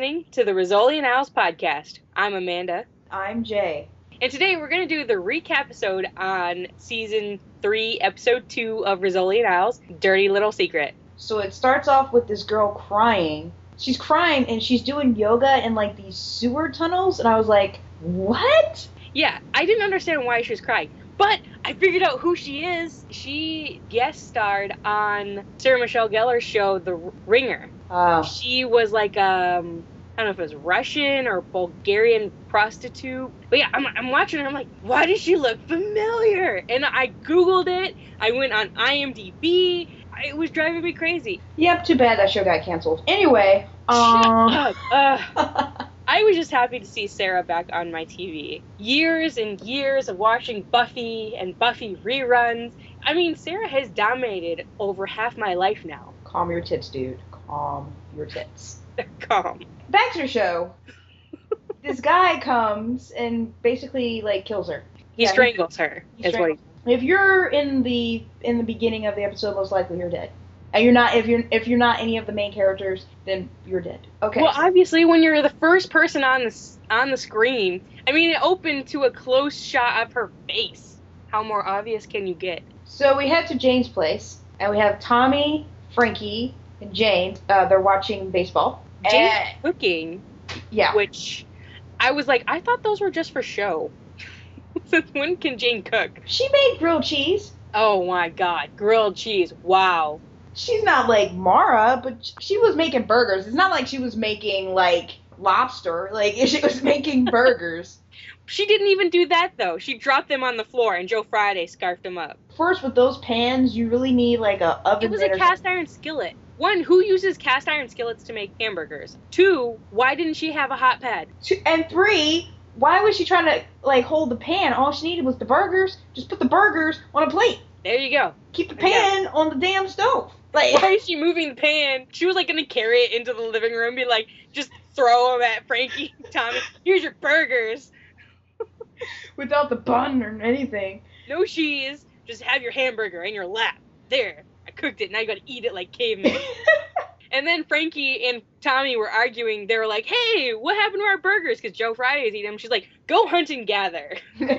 Listening to the Rizzoli and Isles podcast. I'm Amanda. I'm Jay. And today we're going to do the recap episode on season 3, episode 2 of Rizzoli and Isles, Dirty Little Secret. So it starts off with this girl crying. She's crying and she's doing yoga in like these sewer tunnels, and I was like, what? Yeah, I didn't understand why she was crying. But I figured out who she is. She guest starred on Sarah Michelle Gellar's show, The Ringer. Oh. She was like um I don't know if it was Russian or Bulgarian prostitute. But yeah, I'm, I'm watching her. I'm like, why does she look familiar? And I Googled it. I went on IMDb. It was driving me crazy. Yep, too bad that show got canceled. Anyway, um. Ugh. I was just happy to see Sarah back on my TV. Years and years of watching Buffy and Buffy reruns. I mean, Sarah has dominated over half my life now. calm your tits, dude. Calm your tits. Calm. Back to the show. this guy comes and basically like kills her. He Yeah, he- strangles her. he what he If you're in the in the beginning of the episode, most likely you're dead. And you're not if you're if you're not any of the main characters, then you're dead. Okay. Well, obviously, when you're the first person on the on the screen, I mean, it opened to a close shot of her face. How more obvious can you get? So we head to Jane's place, and we have Tommy, Frankie, and Jane. Uh, they're watching baseball. Jane's And- cooking, yeah. which I was like, I thought those were just for show. Since when can Jane cook? She made grilled cheese. Oh my God, grilled cheese! Wow. She's not like Maura, but she was making burgers. It's not like she was making like lobster. Like she was making burgers. She didn't even do that though. She dropped them on the floor, and Jo Friday scarfed them up. First, with those pans, you really need like a oven. It was a cast iron skillet. One, who uses cast iron skillets to make hamburgers? Two, why didn't she have a hot pad? And three, why was she trying to like hold the pan? All she needed was the burgers. Just put the burgers on a plate. There you go. Keep the pan on the damn stove. Like Why is she moving the pan? She was like gonna carry it into the living room, be like, just throw them at Frankie, Tommy. Here's your burgers. without the bun or anything. No cheese. Just have your hamburger in your lap. There. Cooked it. Now you gotta eat it like cavemen. and then Frankie and Tommy were arguing. They were like, "Hey, what happened to our burgers?" Because Jo Friday's eating them. She's like, "Go hunt and gather."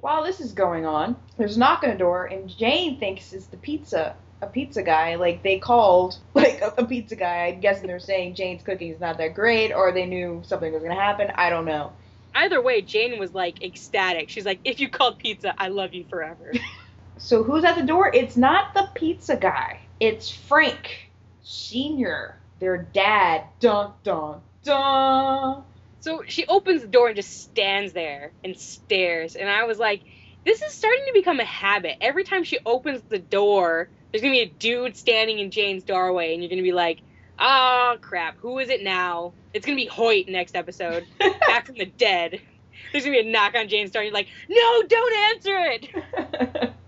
While this is going on, there's a knock on the door, and Jane thinks it's the pizza, a pizza guy. Like they called, like a, a pizza guy. I'm guessing they're saying Jane's cooking is not that great, or they knew something was gonna happen. I don't know. Either way, Jane was like ecstatic. She's like, "If you called pizza, I love you forever." So who's at the door? It's not the pizza guy. It's Frank Senior, their dad. Dun dun dun. So she opens the door and just stands there and stares. And I was like, this is starting to become a habit. Every time she opens the door, there's going to be a dude standing in Jane's doorway, and you're going to be like, oh, crap, who is it now? It's going to be Hoyt next episode, back from the dead. There's going to be a knock on Jane's door, and you're like, no, don't answer it.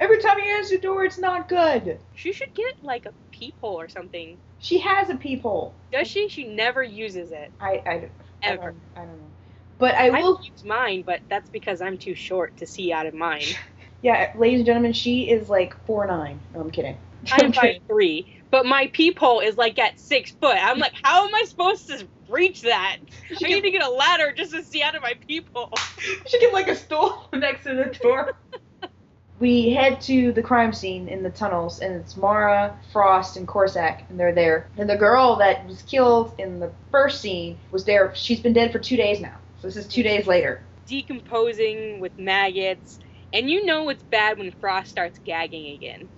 Every time you answer the door, it's not good. She should get, like, a peephole or something. She has a peephole. Does she? She never uses it. I, I, I, Ever. don't, I don't know. But I I will. use mine, but that's because I'm too short to see out of mine. Yeah, ladies and gentlemen, she is like four nine. No, I'm kidding. I'm five three, but my peephole is like at six foot. I'm like, how am I supposed to reach that? She I need to get a ladder just to see out of my peephole. she can like a stool next to the door. We head to the crime scene in the tunnels, and it's Maura, Frost, and Korsak, and they're there. And the girl that was killed in the first scene was there. She's been dead for two days now. So this is two days later. Decomposing with maggots, and you know it's bad when Frost starts gagging again.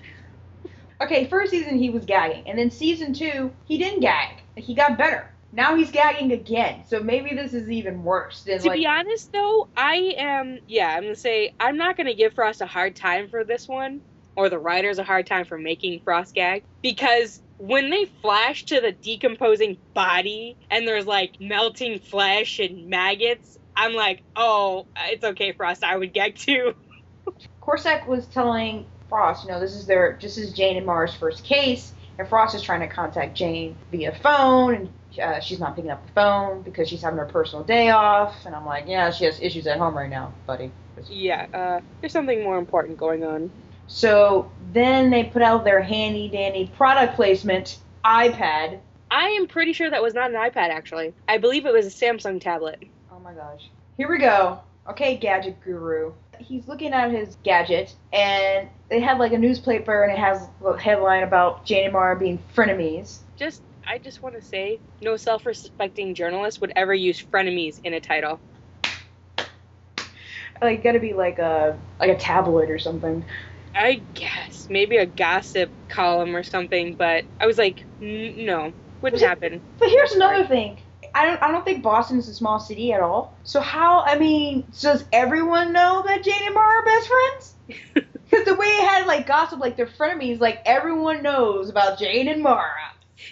Okay, first season he was gagging, and then season two he didn't gag. He got better. Now he's gagging again. So maybe this is even worse than To like. be honest, though, I am. Yeah, I'm gonna say I'm not gonna give Frost a hard time for this one, or the writers a hard time for making Frost gag, because when they flash to the decomposing body and there's like melting flesh and maggots, I'm like, oh, it's okay, Frost. I would gag too. Korsak was telling Frost, you know, this is their this is Jane and Maura's first case, and Frost is trying to contact Jane via phone, and uh, she's not picking up the phone because she's having her personal day off. And I'm like, yeah, she has issues at home right now, buddy. Yeah, uh, there's something more important going on. So then they put out their handy dandy product placement iPad. I am pretty sure that was not an iPad, actually. I believe it was a Samsung tablet. Oh my gosh. Here we go. Okay, gadget guru. He's looking at his gadget, and they had like a newspaper, and it has a headline about Jane and Maura being frenemies. Just, I just want to say, no self-respecting journalist would ever use frenemies in a title. Like, gotta be like a like a tabloid or something. I guess maybe a gossip column or something, but I was like, "N- no, wouldn't it- happen. But here's another thing. I don't I don't think Boston is a small city at all. So how I mean, does everyone know that Jane and Maura are best friends? Because the way it had like gossip, like they're frenemies, like everyone knows about Jane and Maura.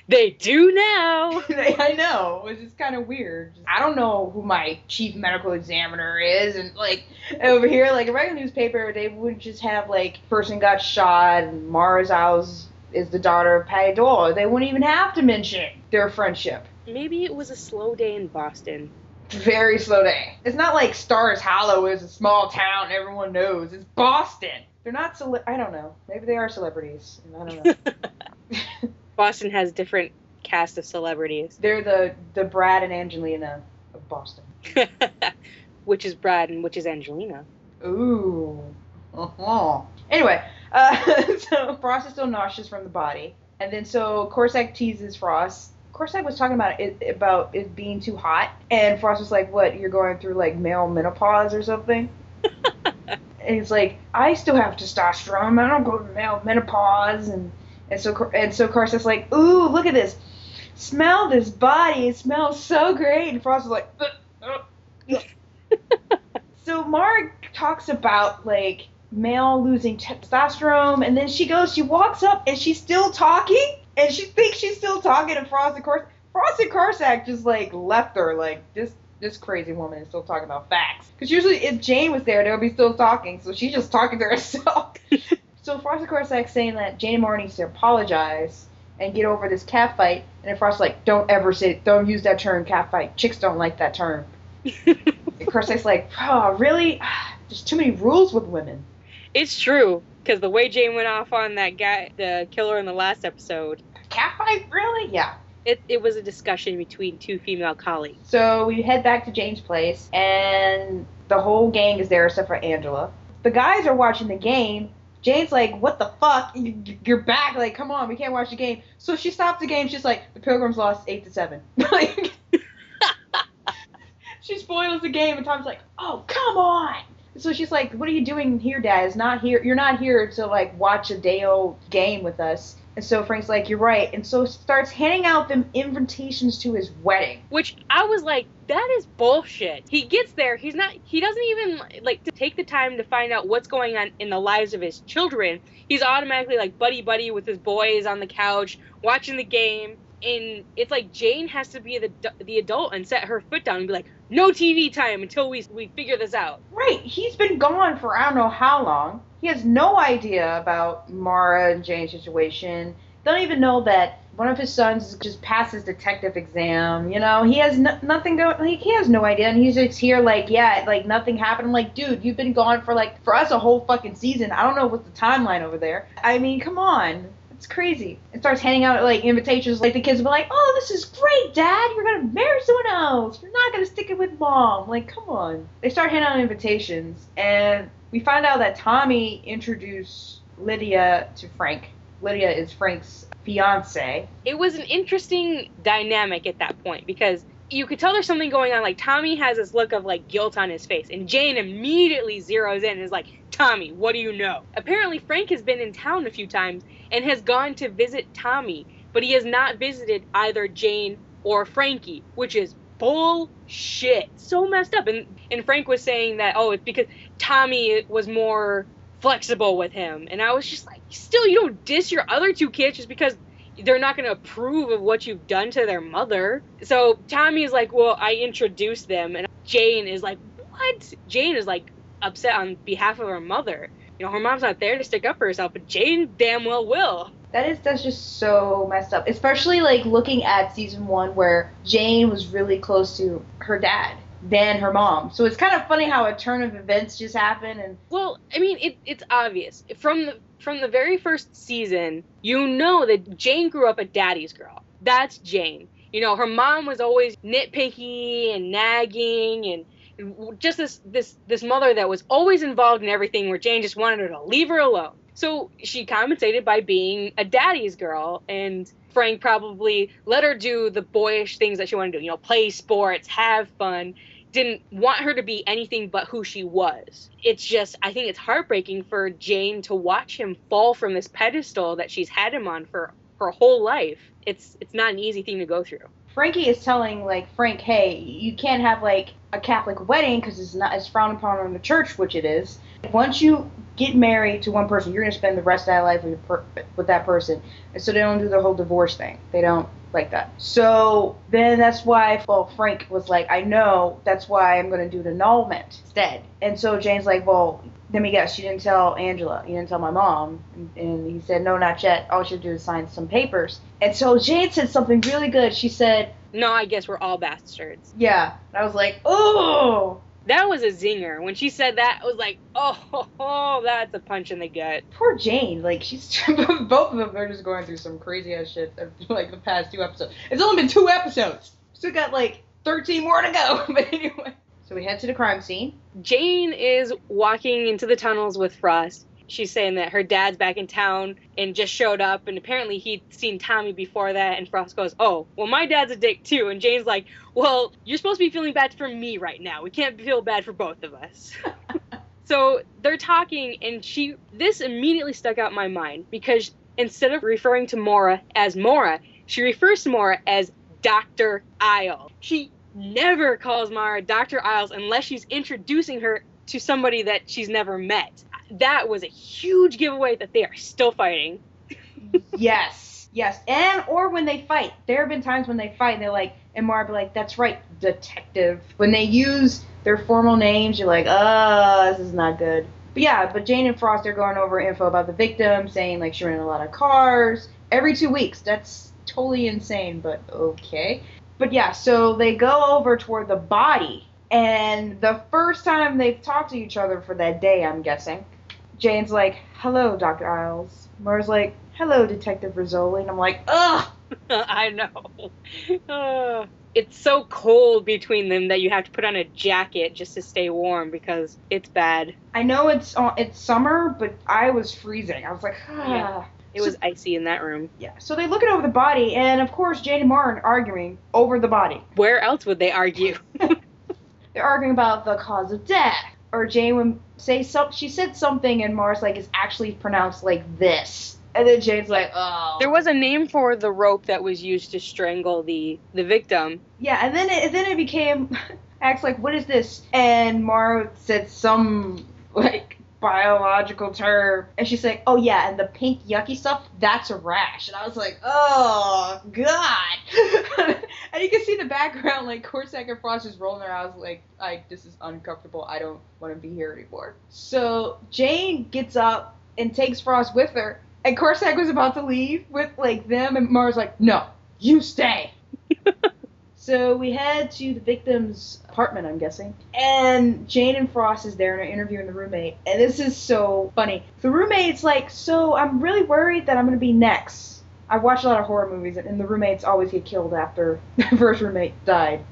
They do now. I know. It's just kind of weird. I don't know who my chief medical examiner is, and like over here, like a regular newspaper, they would just have like person got shot, and Maura's house is the daughter of Paddy Doyle. They wouldn't even have to mention their friendship. Maybe it was a slow day in Boston. Very slow day. It's not like Stars Hollow is a small town everyone knows. It's Boston. They're not cele- I don't know. Maybe they are celebrities. I don't know. Boston has different cast of celebrities. They're the the Brad and Angelina of Boston. which is Brad and which is Angelina. Ooh. Uh-huh. Anyway, uh, so Frost is still nauseous from the body, and then so Korsak teases Frost. Korsak was talking about it about it being too hot, and Frost was like, "What? You're going through like male menopause or something?" and he's like, "I still have testosterone. I don't go to male menopause." And and so and so Korsak's like, "Ooh, look at this! Smell this body. It smells so great." And Frost is like, "Uh, uh, so Mark talks about like male losing testosterone, and then she goes, she walks up, and she's still talking, and she thinks she's still talking to Frost and Cors. Frost and Korsak just like left her, like this. This crazy woman is still talking about facts. Because usually, if Jane was there, they would be still talking. So she's just talking to herself. so Frost and Korsak saying that Jane and Maura needs to apologize and get over this cat fight. And Frost's like, "Don't ever say, don't use that term, cat fight. Chicks don't like that term." And Korsak's like, "Oh, really? There's too many rules with women." it's true because the way Jane went off on that guy, the killer in the last episode, Cat fight, really? Yeah. it, it was a discussion between two female colleagues. So we head back to Jane's place, and the whole gang is there except for Angela. The guys are watching the game. Jane's like, "What the fuck? You- You're back! Like, come on, we can't watch the game." So she stops the game. She's like, "The Pilgrims lost eight to seven. Like, she spoils the game, and Tom's like, "Oh, come on!" So she's like, "What are you doing here, Dad? Is not here. You're not here to like watch a day old game with us." And so Frank's like, "You're right," and so starts handing out them invitations to his wedding. Which I was like, that is bullshit. He gets there, he's not, he doesn't even like to take the time to find out what's going on in the lives of his children. He's automatically like buddy buddy with his boys on the couch watching the game. And it's like Jane has to be the the adult and set her foot down and be like, no TV time until we we figure this out. Right, he's been gone for I don't know how long. He has no idea about Maura and Jane's situation. Don't even know that one of his sons just passed his detective exam. You know, he has no, nothing going. Like, he has no idea, and he's just here like, yeah, like nothing happened. I'm like, dude, you've been gone for like for us a whole fucking season. I don't know what's the timeline over there. I mean, come on. It's crazy. It starts handing out like invitations. Like the kids will be like, "Oh, this is great, Dad. You're gonna marry someone else. You're not gonna stick it with Mom." Like, come on. They start handing out invitations, and we find out that Tommy introduced Lydia to Frank. Lydia is Frank's fiance. it was an interesting dynamic at that point because you could tell there's something going on. Like Tommy has this look of like guilt on his face, and Jane immediately zeroes in and is like, "Tommy, what do you know?" Apparently, Frank has been in town a few times and has gone to visit Tommy, but he has not visited either Jane or Frankie, which is bullshit. So messed up. And and Frank was saying that oh, it's because Tommy was more flexible with him, and I was just like, still, you don't diss your other two kids just because they're not going to approve of what you've done to their mother. So Tommy is like, well, I introduced them, and Jane is like, what? Jane is like upset on behalf of her mother. You know, her mom's not there to stick up for herself, but Jane damn well will. That is that's just so messed up. Especially like looking at season one where Jane was really close to her dad than her mom. So it's kind of funny how a turn of events just happened and Well, I mean, it, it's obvious from the from the very first season. You know that Jane grew up a daddy's girl. That's Jane. You know, her mom was always nitpicky and nagging and just this this this mother that was always involved in everything where Jane just wanted her to leave her alone. So she compensated by being a daddy's girl and Frank probably let her do the boyish things that she wanted to do, you know, play sports, have fun, didn't want her to be anything but who she was. It's just I think it's heartbreaking for Jane to watch him fall from this pedestal that she's had him on for her whole life. It's it's not an easy thing to go through. Frankie is telling like Frank, hey, you can't have like a Catholic wedding because it's not it's frowned upon in the church, which it is. Once you get married to one person, you're gonna spend the rest of your life with, per- with that person, and so they don't do the whole divorce thing. They don't like that. So then that's why, well, Frank was like, I know, that's why I'm gonna do an annulment instead. And so Jane's like, well, let me guess, you didn't tell Angela, you didn't tell my mom. And, and he said, no, not yet. All should do is sign some papers. And so Jane said something really good. She said, No, I guess we're all bastards. yeah. And I was like, oh, That was a zinger. When she said that, I was like, oh, that's a punch in the gut. poor Jane. Like she's both of them are just going through some crazy ass shit. Like the past two episodes. It's only been two episodes. Still got like 13 more to go. But anyway. So we head to the crime scene. Jane is walking into the tunnels with Frost. She's saying that her dad's back in town and just showed up, and apparently he'd seen Tommy before that. And Frost goes, "Oh, well, my dad's a dick too." And Jane's like, "Well, you're supposed to be feeling bad for me right now. We can't feel bad for both of us." so they're talking, and she this immediately stuck out in my mind because instead of referring to Maura as Maura, she refers to Maura as Doctor Isle. She never calls Maura Dr. Isles unless she's introducing her to somebody that she's never met. That was a huge giveaway that they are still fighting. yes, yes, and or when they fight. There have been times when they fight and they're like, and Maura be like, "That's right, detective." When they use their formal names, you're like, "Uh, this is not good." But yeah, but Jane and Frost are going over info about the victim, saying like she ran a lot of cars every two weeks. That's totally insane, but okay. But yeah, so they go over toward the body, and the first time they've talked to each other for that day, I'm guessing, Jane's like, "Hello, Doctor Isles." Maura's like, "Hello, Detective Rizzoli," and I'm like, "Ugh." I know. Uh, it's so cold between them that you have to put on a jacket just to stay warm because it's bad. I know it's uh, it's summer, but I was freezing. I was like, ah. Yeah. It was icy in that room. Yeah. So they look it over the body, and of course, Jane and are arguing over the body. Where else would they argue? They're arguing about the cause of death. Or Jane would say some. She said something, and Maura's like, "It's actually pronounced like this." And then Jane's like, "Oh." there was a name for the rope that was used to strangle the the victim. Yeah, and then it, and then it became acts like, "What is this?" And Maura said some like biological term, and she's like, "Oh yeah, and the pink yucky stuff, that's a rash." And I was like, "Oh god!" and you can see the background, like Korsak and Frost just rolling their eyes, like, "Like this is uncomfortable. I don't want to be here anymore." So Jane gets up and takes Frost with her, and Korsak was about to leave with like them, and Maura's like, "No, you stay." So we head to the victim's apartment, I'm guessing. And Jane and Frost is there and are interviewing the roommate. And this is so funny. The roommate's like, So I'm really worried that I'm going to be next. I watch a lot of horror movies, and the roommates always get killed after the first roommate died.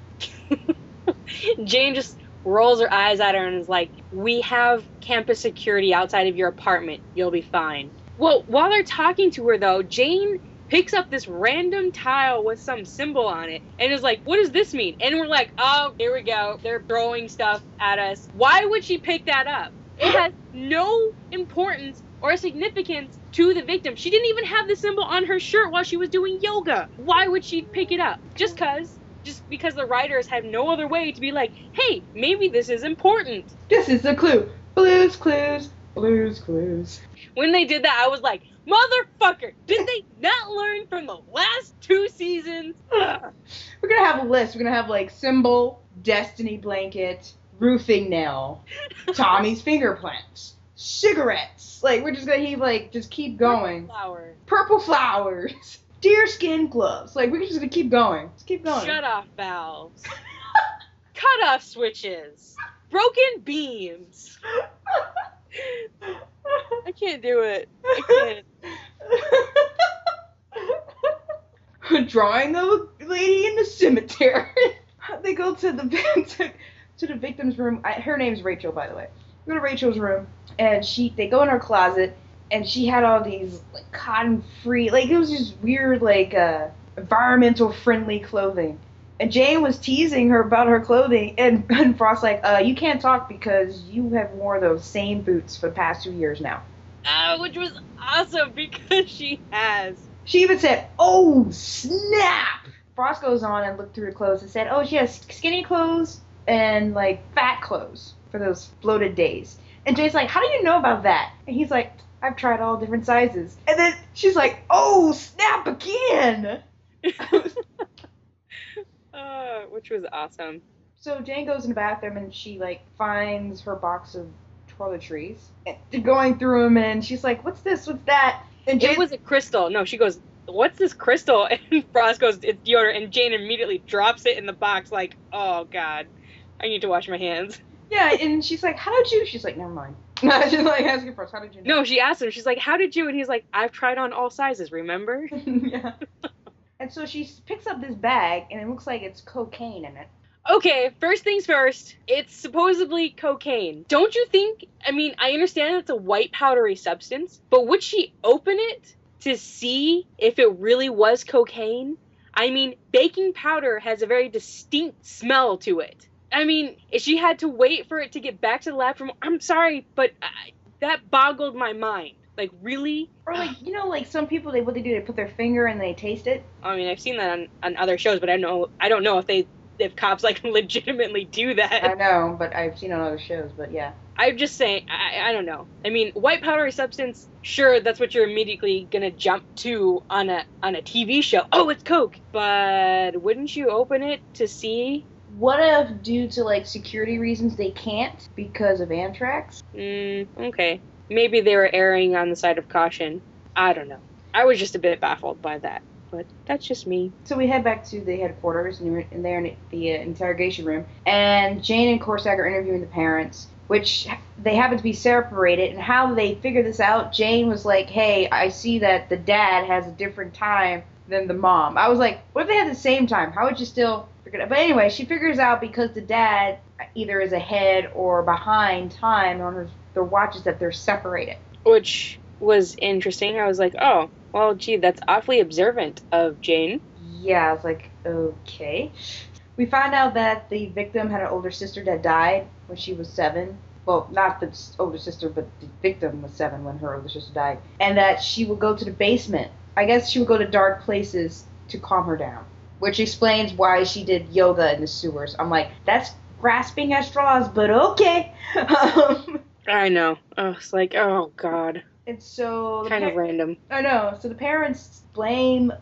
Jane just rolls her eyes at her and is like, "We have campus security outside of your apartment. You'll be fine." Well, while they're talking to her though, Jane picks up this random tile with some symbol on it and is like, "What does this mean?" And we're like, "Oh, here we go. They're throwing stuff at us." Why would she pick that up? It has no importance or significance to the victim. She didn't even have the symbol on her shirt while she was doing yoga. Why would she pick it up? Just cuz just because the writers have no other way to be like, "Hey, maybe this is important." This is the clue. Blues clues. Blues clues. When they did that, I was like, "Motherfucker, did they not learn from the last two seasons?" Ugh. We're gonna have a list. We're gonna have like symbol, destiny blanket, roofing nail, Tommy's fingerprints, cigarettes. Like we're just gonna keep like just keep going. Flower. Purple flowers, deerskin gloves. Like we're just gonna keep going. Just keep going. Shut off valves. Cut off switches. Broken beams. I can't do it. I can't. drawing a lady in the cemetery. they go to the to, to the victim's room. I, her name's Rachel, by the way. Go to Rachel's room, and she they go in her closet, and she had all these like cotton free, like it was just weird, like uh, environmental friendly clothing. And Jane was teasing her about her clothing, and, and Frost like, uh, you can't talk because you have worn those same boots for the past two years now. Uh, which was awesome because she has. She even said, "Oh snap!" Frost goes on and looked through her clothes and said, "Oh, she has skinny clothes and like fat clothes for those bloated days." And Jane's like, "How do you know about that?" And he's like, "I've tried all different sizes." And then she's like, "Oh snap again!" uh, which was awesome. So Jane goes in the bathroom and she like finds her box of toiletries, and going through them, and she's like, "What's this? What's that?" And Jane It was a crystal. No, she goes, "What's this crystal?" And Frost goes, "It's deodorant." And Jane immediately drops it in the box, like, "Oh God, I need to wash my hands." yeah, and she's like, "How did you?" She's like, "Never mind." she's like asking Frost, "How did you know?" No, she asked him. She's like, "How did you?" And he's like, "I've tried on all sizes. Remember?" yeah. And so she picks up this bag, and it looks like it's cocaine in it. Okay, first things first. It's supposedly cocaine. Don't you think? I mean, I understand it's a white powdery substance, but would she open it to see if it really was cocaine? I mean, baking powder has a very distinct smell to it. I mean, if she had to wait for it to get back to the lab from, I'm sorry, but I, that boggled my mind. Like, really? Or like you know, like some people they what they do they put their finger and they taste it. I mean, I've seen that on, on other shows, but I know I don't know if they if cops like legitimately do that. I know, but I've seen on other shows. But yeah. I'm just saying, I, I don't know. I mean, white powdery substance, sure, that's what you're immediately gonna jump to on a on a TV show. Oh, it's Coke. But wouldn't you open it to see? What if due to like security reasons they can't because of anthrax? Mm, okay. Maybe they were erring on the side of caution. I don't know. I was just a bit baffled by that, but that's just me. So we head back to the headquarters, and we're in there in the uh, interrogation room, and Jane and Korsak are interviewing the parents, which they happen to be separated. And how they figure this out, Jane was like, "Hey, I see that the dad has a different time than the mom." I was like, "What if they had the same time? How would you still figure it out?" But anyway, she figures out because the dad either is ahead or behind time on her, their watches that they're separated. Which was interesting. I was like, oh, well, gee, that's awfully observant of Jane. Yeah, I was like, okay. We find out that the victim had an older sister that died when she was seven. Well, not the older sister, but the victim was seven when her older sister died. And that she would go to the basement. I guess she would go to dark places to calm her down. Which explains why she did yoga in the sewers. I'm like, that's grasping at straws, but okay. um, I know. Oh, it's like, oh, God. and so Kind of random. I know. So the parents blame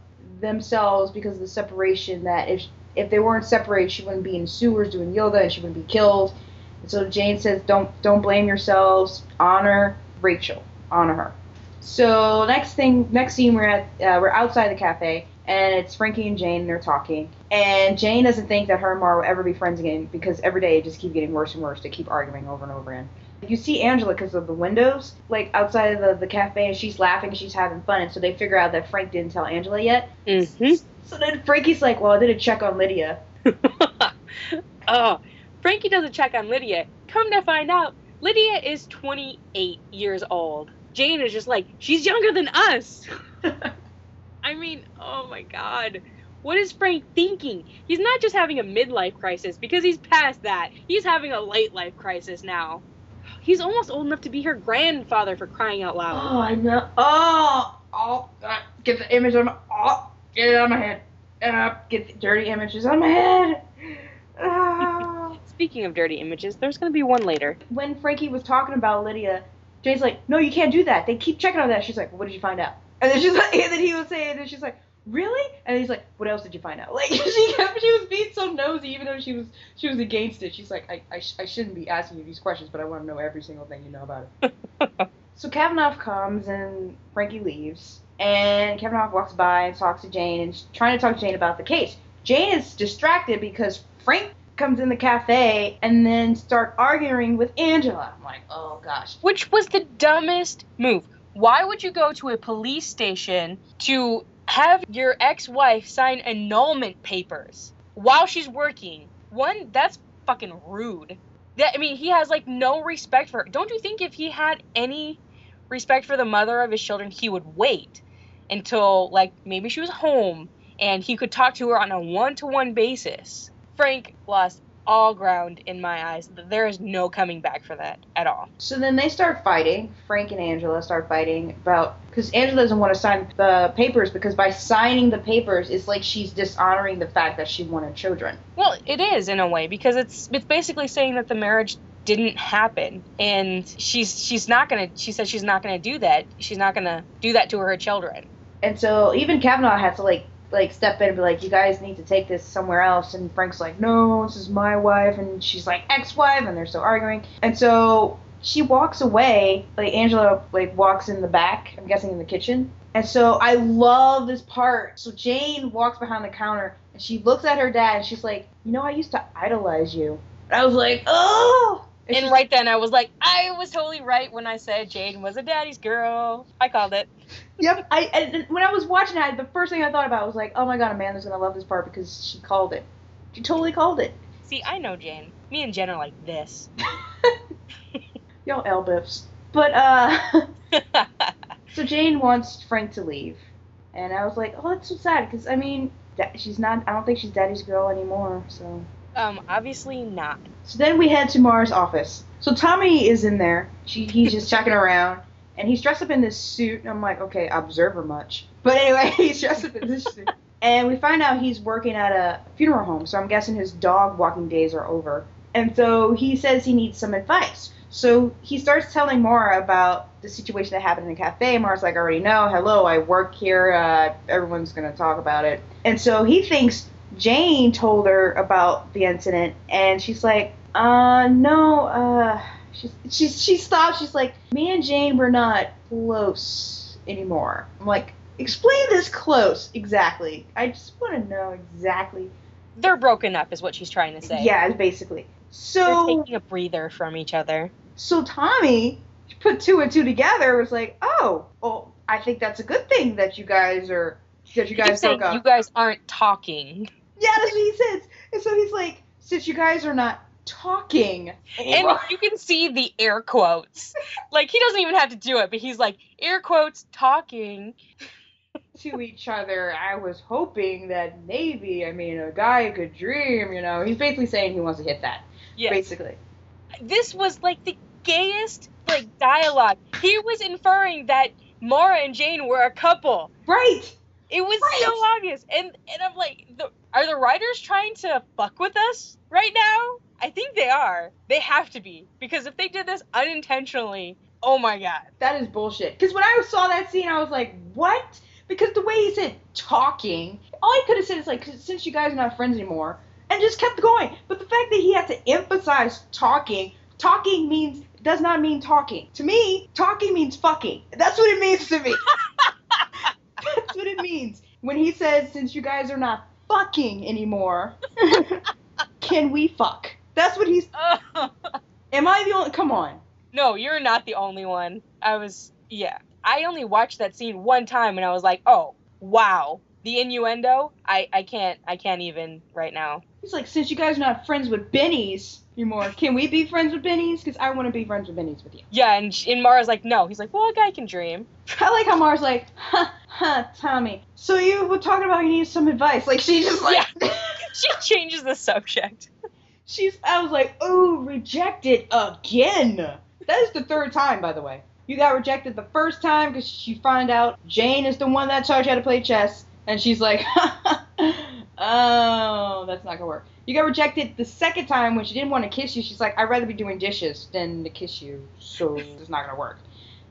themselves because of the separation. That if if they weren't separated, she wouldn't be in sewers doing yoga, and she wouldn't be killed. And so Jane says, "Don't don't blame yourselves. Honor Rachel. Honor her." So next thing, next scene, we're at uh, we're outside the cafe, and it's Frankie and Jane. And they're talking, and Jane doesn't think that her and Maura will ever be friends again because every day it just keep getting worse and worse. They keep arguing over and over again. You see Angela because of the windows, like outside of the, the cafe, and she's laughing, she's having fun, and so they figure out that Frank didn't tell Angela yet. hmm So then Frankie's like, "Well, I did a check on Lydia." oh, Frankie does a check on Lydia. Come to find out, Lydia is 28 years old. Jane is just like, she's younger than us. I mean, oh my god. What is Frank thinking? He's not just having a midlife crisis because he's past that. He's having a late life crisis now. He's almost old enough to be her grandfather for crying out loud. Oh, I know. Oh, oh, uh, get the image on my. Oh, get it on my head. Uh, get the dirty images on my head. Ah. Speaking of dirty images, there's going to be one later. when Frankie was talking about Lydia, Jane's like, "No, you can't do that. They keep checking on that." She's like, "What did you find out?" And then she's like, and then he was saying, and then she's like, "Really?" And he's like, "What else did you find out?" Like she kept, she was being so nosy, even though she was she was against it. She's like, "I I, sh- I shouldn't be asking you these questions, but I want to know every single thing you know about it." So Cavanaugh comes and Frankie leaves, and Cavanaugh walks by and talks to Jane and trying to talk to Jane about the case. Jane is distracted because Frank comes in the cafe and then start arguing with Angela. I'm like, oh gosh. Which was the dumbest move. Why would you go to a police station to have your ex-wife sign annulment papers while she's working. One, that's fucking rude. That I mean, he has like no respect for her. Don't you think if he had any respect for the mother of his children, he would wait until like maybe she was home and he could talk to her on a one-to-one basis. Frank lost all ground in my eyes. There is no coming back for that at all. So then they start fighting. Frank and Angela start fighting about because Angela doesn't want to sign the papers because by signing the papers, it's like she's dishonoring the fact that she wanted children. Well, it is in a way because it's it's basically saying that the marriage didn't happen and she's she's not gonna she said she's not gonna do that she's not gonna do that to her children And so even Cavanaugh had to like like step in and be like, you guys need to take this somewhere else. And Frank's like, no, this is my wife, and she's like ex-wife, and they're still arguing. And so she walks away. Like Angela like walks in the back. I'm guessing in the kitchen. And so I love this part. So Jane walks behind the counter and she looks at her dad and she's like, you know, I used to idolize you. And I was like, oh. And right then I was like, I was totally right when I said Jane was a daddy's girl. I called it. Yep. I and when I was watching it, the first thing I thought about was like, oh my god, Amanda's gonna love this part because she called it. She totally called it. See, I know Jane. Me and Jen are like this. Y'all elbiffs. But uh, so Jane wants Frank to leave, and I was like, oh, that's so sad because I mean, she's not. I don't think she's daddy's girl anymore. So. Um, obviously not. So then we head to Maura's office. So Tommy is in there. She, he's just checking around, and he's dressed up in this suit. And I'm like, okay, observer much. But anyway, he's dressed up in this suit. And we find out he's working at a funeral home. So I'm guessing his dog walking days are over. And so he says he needs some advice. So he starts telling Maura about the situation that happened in the cafe. Maura's like, I already know. Hello, I work here. Uh, everyone's going to talk about it. And so he thinks Jane told her about the incident, and she's like, uh, no, uh, she's, she's, she stops. She's like, me and Jane were not close anymore. I'm like, explain this close exactly. I just want to know exactly. They're broken up, is what she's trying to say. Yeah, basically. They're So, taking a breather from each other. so Tommy put two and two together. Was like, oh, well, I think that's a good thing that you guys are that you guys saying broke up. you guys aren't talking. Yeah, that's what he says. And so he's like, since you guys are not talking And anymore. you can see the air quotes. Like he doesn't even have to do it, but he's like air quotes talking. to each other, I was hoping that maybe, I mean, a guy could dream, you know. He's basically saying he wants to hit that, Yes. basically. This was like the gayest like dialogue. He was inferring that Maura and Jane were a couple. Right! It was Right. so obvious. And and I'm like, the, are the writers trying to fuck with us right now? I think they are. They have to be because if they did this unintentionally, oh my god. That is bullshit. Because when I saw that scene, I was like, what? Because the way he said talking, all he could have said is like, since you guys are not friends anymore, and just kept going. But the fact that he had to emphasize talking, talking means does not mean talking. To me, talking means fucking. That's what it means to me. That's what it means when he says, since you guys are not fucking anymore, can we fuck? That's what he's. Am I the only? Come on. no, you're not the only one. I was yeah. I only watched that scene one time and I was like, "Oh, wow. The innuendo? I I can't I can't even right now." He's like, since you guys are not friends with Benny's anymore, can we be friends with Benny's? Because I want to be friends with Benny's with you. Yeah, and and Maura's like, "No." He's like, "Well, a guy can dream." I like how Maura's like, huh, huh, Tommy. So you were talking about you need some advice. Like she just like, She changes the subject. she's. I was like, oh, rejected again. That is the third time, by the way. You got rejected the first time because she found out Jane is the one that taught you how to play chess, and she's like, oh, that's not gonna work. You got rejected the second time when she didn't want to kiss you. She's like, I'd rather be doing dishes than to kiss you, so it's not gonna work.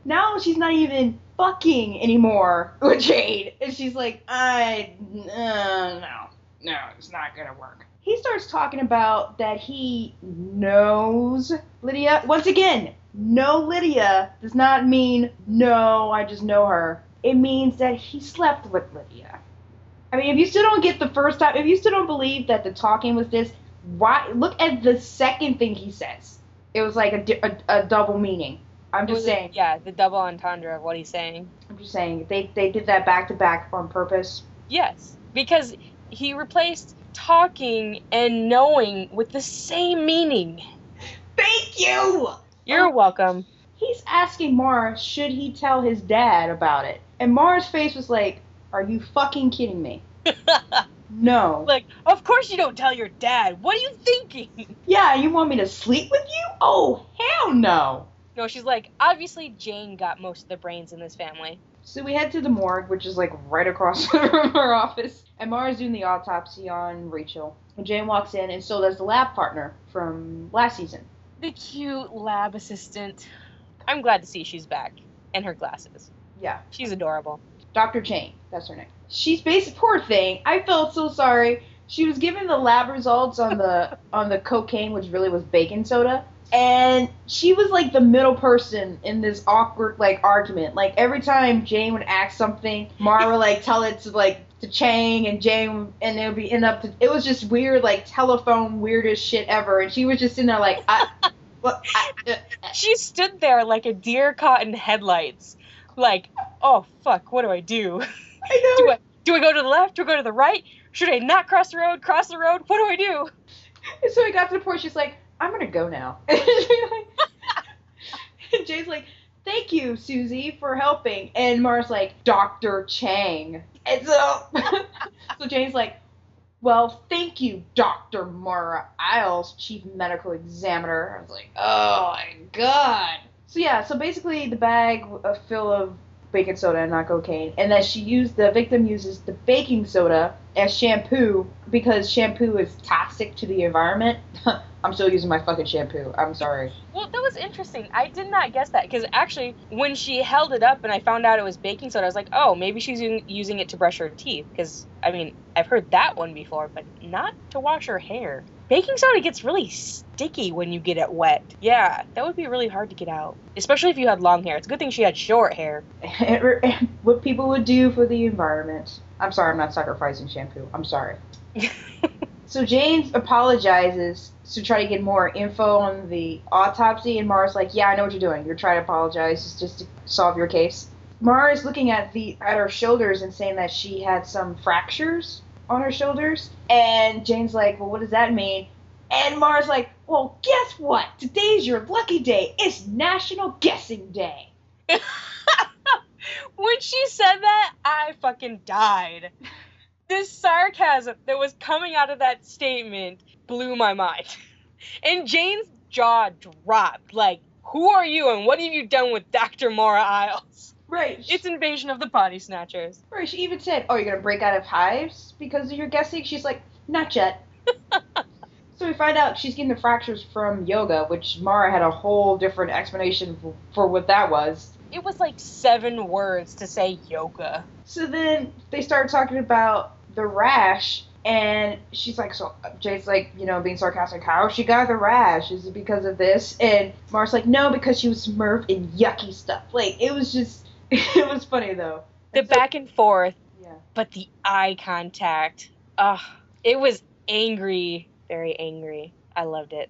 Now she's not even fucking anymore with Jade, and she's like, I uh, no, no, it's not gonna work. He starts talking about that he knows Lydia. Once again, no Lydia does not mean no, I just know her. It means that he slept with Lydia. I mean, if you still don't get the first time, if you still don't believe that the talking was this, why? Look at the second thing he says. It was like a, a, a double meaning. I'm just a- saying. Yeah, the double entendre of what he's saying. I'm just saying they they did that back to back on purpose. Yes, because he replaced talking and knowing with the same meaning. Thank you. You're oh. welcome. He's asking Maura should he tell his dad about it, and Maura's face was like, "Are you fucking kidding me?" No. like, of course you don't tell your dad. What are you thinking? Yeah, you want me to sleep with you? Oh, hell no. No, she's like, obviously Jane got most of the brains in this family. So we head to the morgue, which is like right across from her office, and Maura's doing the autopsy on Rachel. And Jane walks in, and so does the lab partner from last season. The cute lab assistant. I'm glad to see she's back. And her glasses. Yeah. She's adorable. Dr. Jane, that's her name. She's basic poor thing. I felt so sorry. She was given the lab results on the on the cocaine, which really was baking soda. And she was like the middle person in this awkward like argument. Like every time Jane would ask something, Maura would like tell it to like to Chang and Jane and it would be end up to it was just weird like telephone weirdest shit ever and she was just sitting there like I, I, uh, She stood there like a deer caught in headlights. Like, oh fuck, what do I do? I Do. I do I go to the left? Do I go to the right? Should I not cross the road? Cross the road? What do I do? And so it got to the point she's like, I'm gonna go now. and and Jay's like, Thank you, Susie, for helping. And Maura's like, Dr. Chang. And so So Jane's like, Well, thank you, Dr. Maura Isles, Chief Medical Examiner. I was like, Oh my god. So yeah, so basically the bag uh, full of baking soda and not cocaine, and that she used the victim uses the baking soda as shampoo because shampoo is toxic to the environment. I'm still using my fucking shampoo. I'm sorry. Well, that was interesting. I did not guess that because actually, when she held it up and I found out it was baking soda, I was like, oh, maybe she's using, it to brush her teeth. Because I mean, I've heard that one before, but not to wash her hair. Baking soda gets really sticky when you get it wet. Yeah, that would be really hard to get out, especially if you had long hair. It's a good thing she had short hair. what people would do for the environment. I'm sorry, I'm not sacrificing shampoo. I'm sorry. So James apologizes to try to get more info on the autopsy, and Maura's like, "Yeah, I know what you're doing. You're trying to apologize it's just to solve your case." Maura is looking at the at her shoulders and saying that she had some fractures on her shoulders, and Jane's like, "Well, what does that mean?" And Maura's like, "Well, guess what? Today's your lucky day. It's National Guessing Day." when she said that, I fucking died. This sarcasm that was coming out of that statement blew my mind. And Jane's jaw dropped. Like, who are you and what have you done with Dr. Maura Isles? Right. It's invasion of the body snatchers. Right, she even said, "Oh, you're gonna break out of hives because of your guessing." She's like, "Not yet." so we find out she's getting the fractures from yoga, which Maura had a whole different explanation for, for what that was. It was like seven words to say yoga. So then they start talking about the rash, and she's like, "So Jay's like, you know, being sarcastic. How she got the rash? Is it because of this?" And Maura's like, "No, because she was smurfed in yucky stuff." Like it was just, it was funny though. The so- back and forth, Yeah. but the eye contact. Ugh. It was angry. Very angry. I loved it.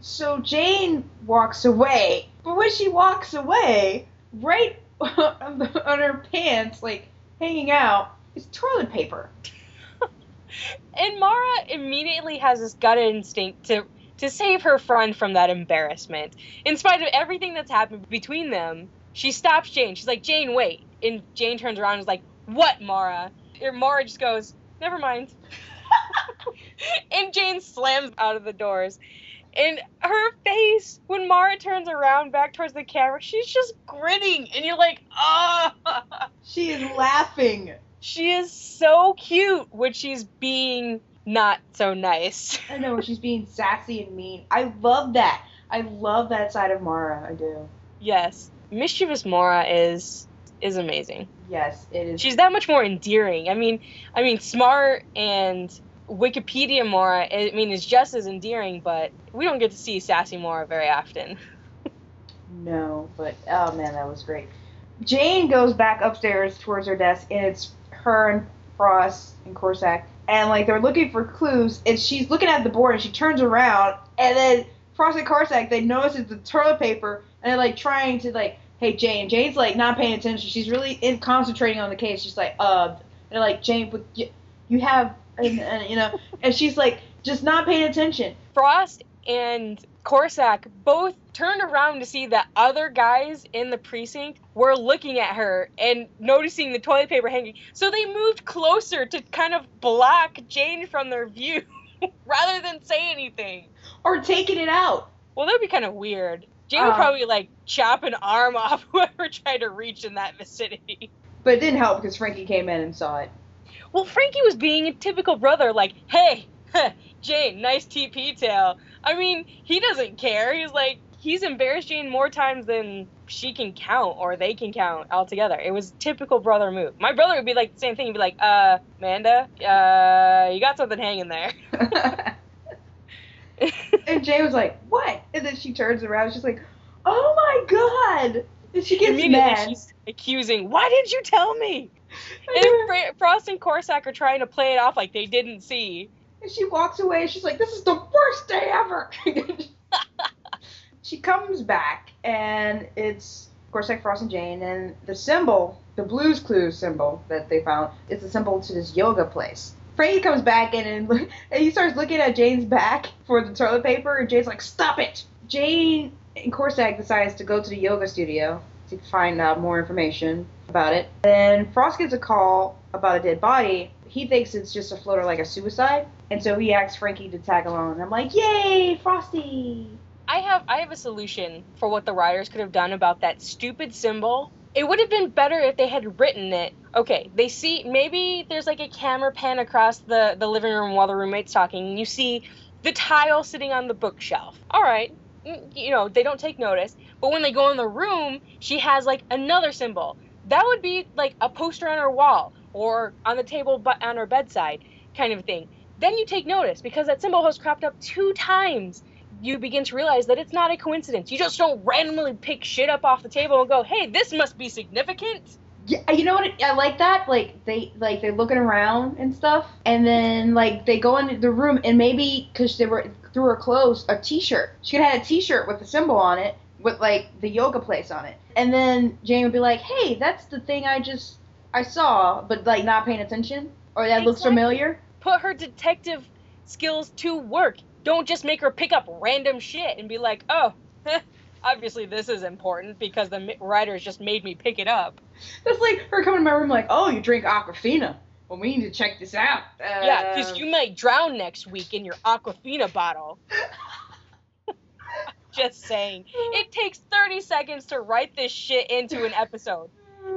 So Jane walks away, but when she walks away, right on, the, on her pants, like hanging out, is toilet paper. And Maura immediately has this gut instinct to to save her friend from that embarrassment. In spite of everything that's happened between them, she stops Jane. She's like, Jane, wait. And Jane turns around and is like, What, Maura? And Maura just goes, Never mind. and Jane slams out of the doors. And her face, when Maura turns around back towards the camera, she's just grinning. And you're like, ah. She is laughing. She is so cute when she's being not so nice. I know she's being sassy and mean. I love that. I love that side of Maura. I do. Yes, mischievous Maura is is amazing. Yes, it is. She's that much more endearing. I mean, I mean, smart and Wikipedia Maura. I mean, is just as endearing, but we don't get to see sassy Maura very often. No, but oh man, that was great. Jane goes back upstairs towards her desk, and it's her and Frost and Korsak, and like they're looking for clues, and she's looking at the board, and she turns around, and then Frost and Korsak they notice it's the toilet paper, and they're like trying to like hey Jane. Jane's like not paying attention. She's really in concentrating on the case. She's like, uh, they're like Jane, but you, you have, and, and, you know, and she's like just not paying attention. Frost and Korsak both turned around to see that other guys in the precinct were looking at her and noticing the toilet paper hanging. So they moved closer to kind of block Jane from their view rather than say anything. Or taking it out. Well, that would be kind of weird. Jane would Uh. probably like chop an arm off whoever tried to reach in that vicinity. But it didn't help because Frankie came in and saw it. Well, Frankie was being a typical brother, like, hey, Jane, nice TP tail. I mean, he doesn't care. He's like, he's embarrassed Jane more times than she can count or they can count altogether. It was typical brother move. My brother would be like the same thing. He'd be like, uh, Amanda, uh, you got something hanging there. and Jane was like, what? And then she turns around. She's like, oh my god. And she gets Immediately mad. she's accusing, why didn't you tell me? And Frost and Korsak are trying to play it off like they didn't see. And she walks away. She's like, this is the worst day ever. she comes back, and it's Korsak, Frost, and Jane, and the symbol, the Blues Clues symbol that they found, is the symbol to this yoga place. Frankie comes back in and, and he starts looking at Jane's back for the toilet paper, and Jane's like, stop it! Jane and Korsak decides to go to the yoga studio to find out more information about it. Then Frost gets a call about a dead body. He thinks it's just a floater like a suicide, and so he asks Frankie to tag along. And I'm like, yay, Frosty! I have I have a solution for what the writers could have done about that stupid symbol. It would have been better if they had written it. Okay, they see maybe there's like a camera pan across the the living room while the roommate's talking, and you see the tile sitting on the bookshelf. All right, mm, you know they don't take notice, but when they go in the room, she has like another symbol. That would be like a poster on her wall or on the table but on her bedside, kind of thing. Then you take notice because that symbol has cropped up two times you begin to realize that it's not a coincidence. You just don't randomly pick shit up off the table and go, "Hey, this must be significant." Yeah, you know what? I like that. Like they like they're looking around and stuff, and then like they go into the room and maybe because they were through her clothes a T-shirt. She could have had a T-shirt with a symbol on it with like the yoga place on it, and then Jane would be like, "Hey, that's the thing I just I saw," but like not paying attention, or that looks familiar. Put her detective skills to work. Don't just make her pick up random shit and be like, "Oh, obviously this is important because the writers just made me pick it up." That's like her coming to my room like, "Oh, you drink Aquafina." Well, we need to check this out. Uh, Yeah, because you might drown next week in your Aquafina bottle. Just saying. It takes 30 seconds to write this shit into an episode.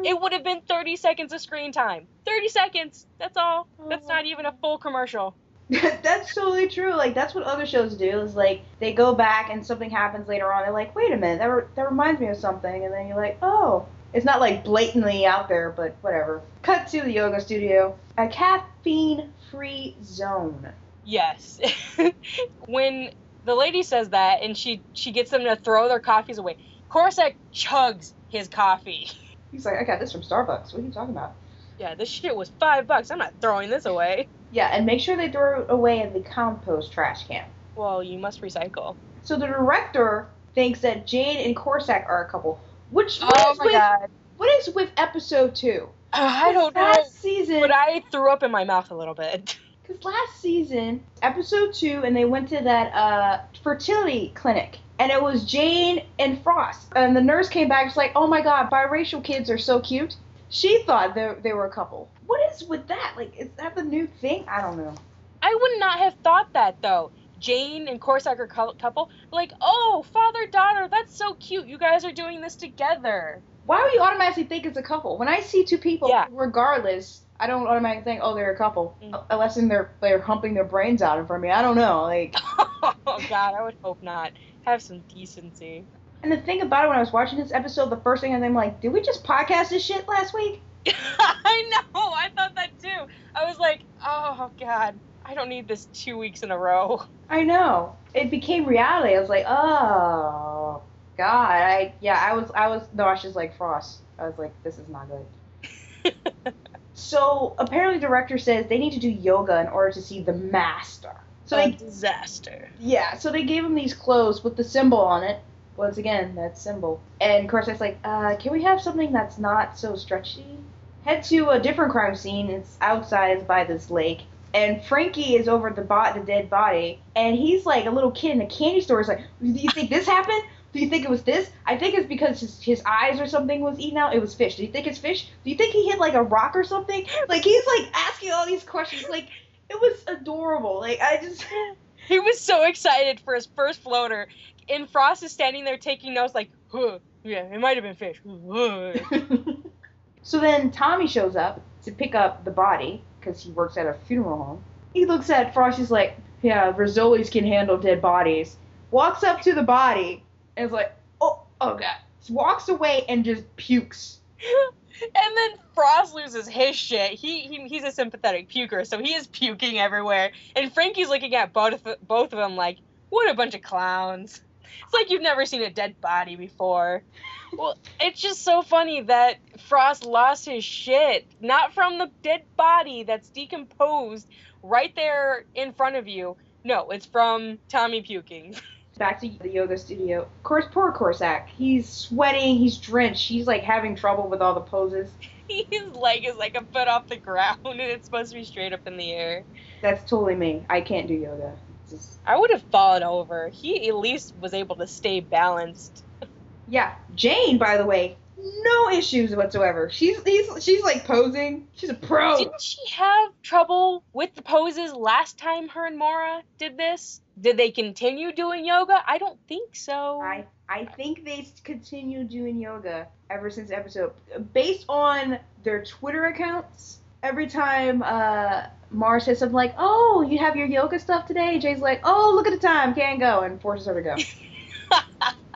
It would have been 30 seconds of screen time. 30 seconds. That's all. That's not even a full commercial. that's totally true. Like that's what other shows do. Is like they go back and something happens later on. They're like, wait a minute, that re- that reminds me of something, and then you're like, oh, it's not like blatantly out there, but whatever. Cut to the yoga studio, a caffeine-free zone. Yes. when the lady says that and she she gets them to throw their coffees away, Korsak chugs his coffee. He's like, I got this from Starbucks. What are you talking about? Yeah, this shit was five bucks. I'm not throwing this away. Yeah, and make sure they throw it away in the compost trash can. Well, you must recycle. So the director thinks that Jane and Korsak are a couple. Which what Oh is my with god. what is with episode two? I don't know. Last season, But I threw up in my mouth a little bit. Because last season, episode two, and they went to that uh, fertility clinic, and it was Jane and Frost. And the nurse came back, was like, "Oh my God, biracial kids are so cute." She thought they, they were a couple. What is with that? Like, is that the new thing? I don't know. I would not have thought that though. Jane and Korsak are couple. Like, oh, father daughter, that's so cute. You guys are doing this together. Why would you automatically think it's a couple? When I see two people, Yeah. regardless, I don't automatically think, "Oh, they're a couple," Mm. unless in they're they're humping their brains out in front of me. I don't know. Like, oh God, I would hope not. Have some decency. And the thing about it, when I was watching this episode, the first thing I'm like, "Did we just podcast this shit last week?" I know. I thought that too. I was like, oh God, I don't need this two weeks in a row. I know. It became reality. I was like, oh God. I yeah. I was I was nauseous like Frost. I was like, this is not good. So apparently, the director says they need to do yoga in order to see the master. So a they disaster. yeah. So they gave him these clothes with the symbol on it, once again, that symbol. And Korsak's like, uh, can we have something that's not so stretchy? Head to a different crime scene. It's outside by this lake. And Frankie is over the bot, the dead body, and he's like a little kid in a candy store. He's like, "Do you think this happened? Do you think it was this? I think it's because his, his eyes or something was eaten out. It was fish. Do you think it's fish? Do you think he hit like a rock or something? Like he's like asking all these questions. Like it was adorable. Like I just He was so excited for his first floater, and Frost is standing there taking notes, like, huh, yeah, it might have been fish. So then Tommy shows up to pick up the body because he works at a funeral home. He looks at Frost. He's like, "Yeah, Rizzolis can handle dead bodies." Walks up to the body and is like, "Oh, oh god." Walks away and just pukes. and then Frost loses his shit. He, he he's a sympathetic puker, so he is puking everywhere. And Frankie's looking at both both of them like, "What a bunch of clowns." It's like you've never seen a dead body before. Well, it's just so funny that Frost lost his shit, not from the dead body that's decomposed right there in front of you. No, it's from Tommy puking. Back to the yoga studio. Of course, poor Korsak. He's sweating. He's drenched. He's like having trouble with all the poses. His leg is like a foot off the ground, and it's supposed to be straight up in the air. That's totally me. I can't do yoga. Just... I would have fallen over. He at least was able to stay balanced. Yeah, Jane, by the way, no issues whatsoever. She's he's, she's like posing. She's a pro. Didn't she have trouble with the poses last time her and Maura did this? Did they continue doing yoga? I don't think so. I I think they continue doing yoga ever since episode based on their Twitter accounts. Every time uh Maura says something like, "Oh, you have your yoga stuff today," Jay's like, "Oh, look at the time, can't go," and forces her to go.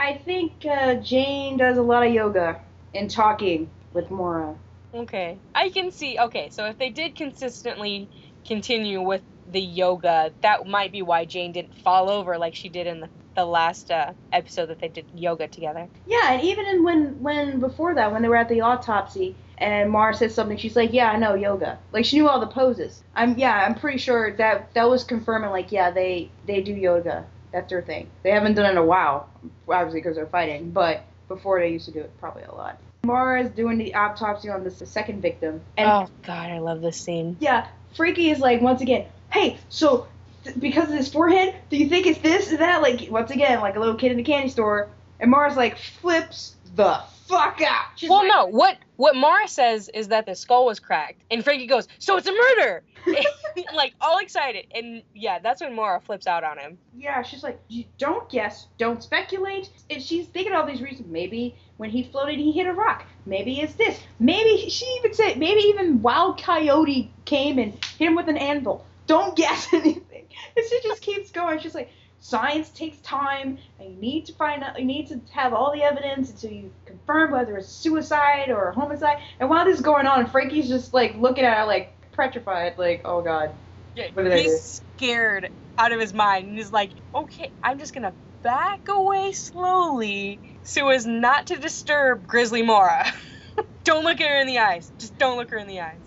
I think uh, Jane does a lot of yoga and talking with Maura. Okay, I can see. Okay, so if they did consistently continue with the yoga, that might be why Jane didn't fall over like she did in the, the last uh, episode that they did yoga together. Yeah, and even in when when before that, when they were at the autopsy, and Maura said something, she's like, "Yeah, I know yoga." Like she knew all the poses. I'm yeah, I'm pretty sure that that was confirming like yeah, they they do yoga. That's their thing. They haven't done it in a while, obviously because they're fighting, but before they used to do it probably a lot. Maura is doing the autopsy on the second victim. And oh God, I love this scene. Yeah, Freaky is like once again, hey, so th- because of his forehead, do you think it's this or that? Like once again, like a little kid in the candy store, and Maura's like flips the fuck out. She's well, like, no, what what Maura says is that the skull was cracked, and Frankie goes, "So it's a murder!" like all excited, and yeah, that's when Maura flips out on him. Yeah, she's like, "Don't guess, don't speculate." And she's thinking all these reasons. Maybe when he floated, he hit a rock. Maybe it's this. Maybe she even said, maybe even Wild Coyote came and hit him with an anvil. Don't guess anything. And she just keeps going. She's like, science takes time and you need to find out you need to have all the evidence until you confirm whether it's suicide or homicide. And while this is going on frankie's just like looking at her like petrified like oh god. Yeah, he's scared out of his mind and he's like okay i'm just gonna back away slowly so as not to disturb grizzly Maura. Don't look at her in the eyes. Just don't look her in the eyes.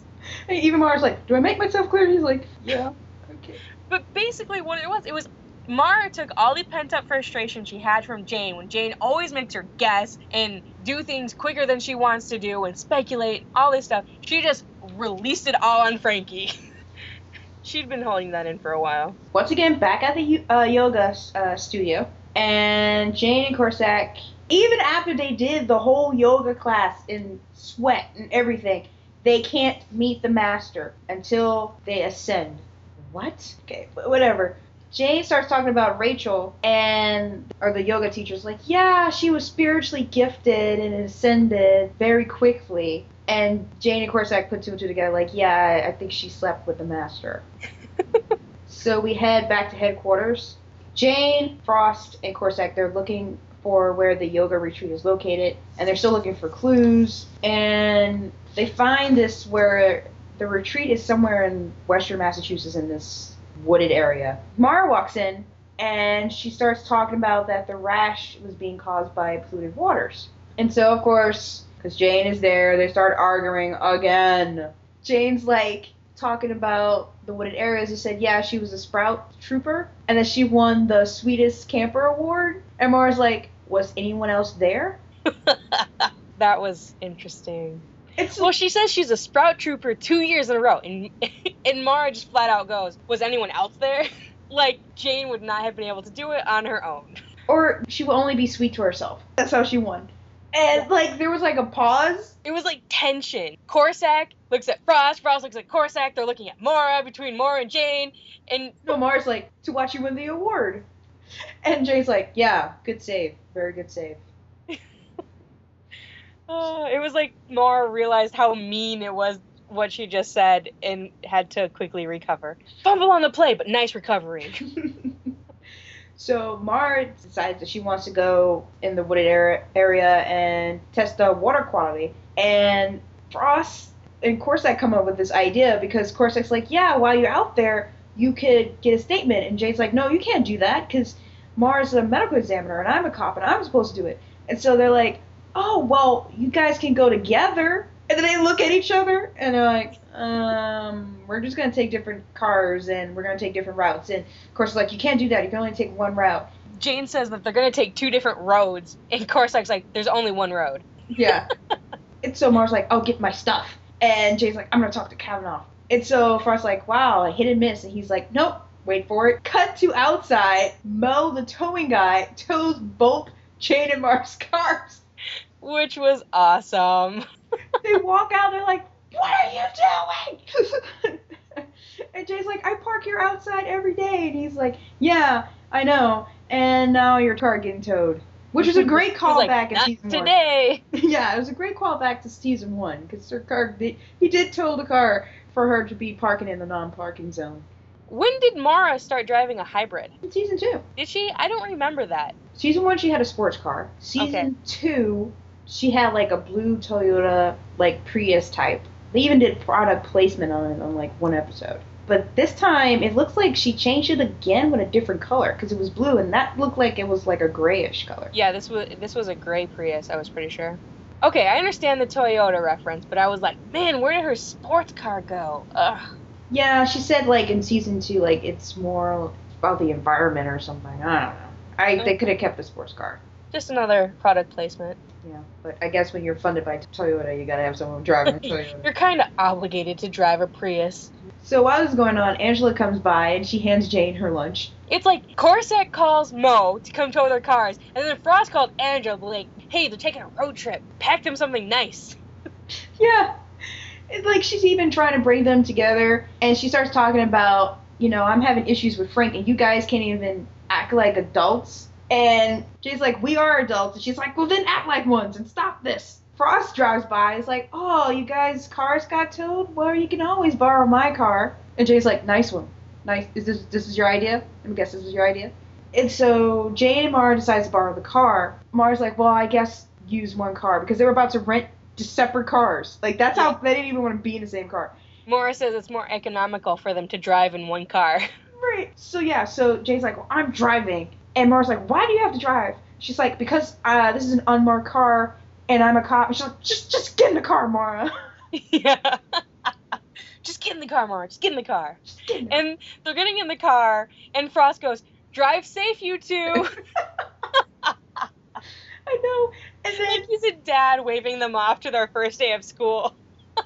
And even Maura's like do i make myself clear? He's like yeah okay. But basically what it was it was Maura took all the pent up frustration she had from Jane when Jane always makes her guess and do things quicker than she wants to do and speculate, all this stuff. She just released it all on Frankie. She'd been holding that in for a while. Once again, back at the uh, yoga uh, studio, and Jane and Korsak, even after they did the whole yoga class in sweat and everything, they can't meet the master until they ascend. What? Okay, whatever. Jane starts talking about Rachel and or the yoga teacher's like, yeah, she was spiritually gifted and ascended very quickly. And Jane and Korsak put two and two together, like, yeah, I think she slept with the master. so we head back to headquarters. Jane, Frost, and Korsak, they're looking for where the yoga retreat is located, and they're still looking for clues. And they find this where the retreat is somewhere in western Massachusetts in this wooded area. Maura walks in and she starts talking about that the rash was being caused by polluted waters. And so, of course, because Jane is there, they start arguing again. Jane's like talking about the wooded areas. He said, yeah, she was a Sprout trooper and that she won the sweetest camper award. And Maura's like, was anyone else there? that was interesting. It's Well, she says she's a sprout trooper two years in a row, and and Maura just flat out goes, "Was anyone else there?" like Jane would not have been able to do it on her own. or she will only be sweet to herself. That's how she won. And like there was like a pause. It was like tension. Korsak looks at Frost, Frost looks at Korsak. They're looking at Maura between Maura and Jane, and No, Maura's like, to watch you win the award. And Jane's like, yeah, good save. Very good save. it was like Maura realized how mean it was what she just said and had to quickly recover. Fumble on the play, but nice recovery. so Maura decides that she wants to go in the wooded area, and test the water quality. And Frost and Korsak come up with this idea because Korsak's like, yeah, while you're out there, you could get a statement. And Jay's like, no, you can't do that because Maura's a medical examiner and I'm a cop and I'm supposed to do it. And so they're like, oh, well, you guys can go together. And then they look at each other and they're like, um, we're just gonna take different cars and we're gonna take different routes. And of course, like you can't do that. You can only take one route. Jane says that they're gonna take two different roads, and Korsak's like, "There's only one road." Yeah. and so Maura's like, I'll get my stuff. And Jane's like, I'm gonna talk to Cavanaugh. And so Frost's like, wow, I hit and miss. And he's like, nope, wait for it. Cut to outside. Mo, the towing guy, tows both Jane and Maura's cars. Which was awesome. they walk out. They're like, "What are you doing?" and Jay's like, "I park here outside every day." And he's like, "Yeah, I know." And now your car getting towed, which was a great He's like, callback in season today. one. Today. yeah, it was a great callback to season one because her car, did, he did tow the car for her to be parking in the non-parking zone. When did Maura start driving a hybrid? In season two, Did she? I don't remember that. season one she had a sports car. Season Okay. two, she had like a blue Toyota like Prius type. They even did product placement on it on like one episode. But this time it looks like she changed it again with a different color because it was blue and that looked like it was like a grayish color. Yeah, this was this was a gray Prius. I was pretty sure. Okay, I understand the Toyota reference, but I was like, man, where did her sports car go? Ugh. Yeah, she said like in season two like it's more about the environment or something. I don't know. I they mm-hmm. could have kept the sports car. Just another product placement. Yeah, but I guess when you're funded by Toyota, you gotta have someone driving a Toyota. You're kind of obligated to drive a Prius. so while this is going on, Angela comes by and she hands Jane her lunch. It's like Korsak calls Mo to come tow their cars, and then Frost called Angela like, hey, they're taking a road trip. Pack them something nice. Yeah. It's like she's even trying to bring them together and she starts talking about, you know, I'm having issues with Frank and you guys can't even act like adults. And she's like, We are adults. And she's like, Well, then act like ones and stop this. Frost drives by. He's like, Oh, you guys' cars got towed? Well, you can always borrow my car. And Jay's like, Nice one. Nice. Is this this is your idea? I guess this is your idea. And so Jane and Maura decides to borrow the car. Maura's like, Well, I guess use one car because they were about to rent just separate cars. Like that's how they didn't even want to be in the same car. Maura says it's more economical for them to drive in one car. Right. So yeah. So Jay's like, well, I'm driving, and Maura's like, why do you have to drive? She's like, because uh, this is an unmarked car, and I'm a cop. And she's like, just just get in the car, Maura. yeah. Just get in the car, Maura. Just get in the car. Get in the And they're getting in the car, and Frost goes, "Drive safe, you two. I know. And then like he's a dad waving them off to their first day of school. and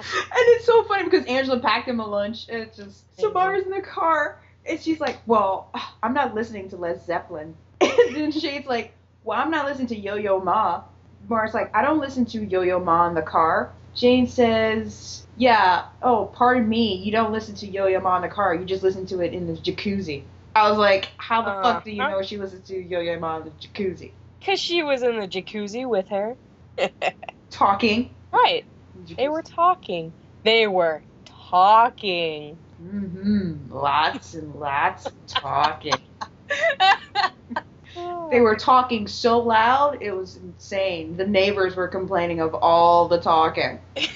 it's so funny because Angela packed him a lunch, and it's just so. Maura's in the car, and she's like, well, I'm not listening to Led Zeppelin. And then Shade's like, well, I'm not listening to Yo Yo Ma. Maura's like, I don't listen to Yo Yo Ma in the car. Jane says, yeah, oh, pardon me, you don't listen to Yo Yo Ma in the car, you just listen to it in the jacuzzi. I was like, how the fuck do you Uh-huh. know she listens to Yo Yo Ma in the jacuzzi? Because she was in the jacuzzi with her. Talking. right. They were talking. They were talking. Mm-hmm. Lots and lots of talking. They were talking so loud, it was insane. The neighbors were complaining of all the talking.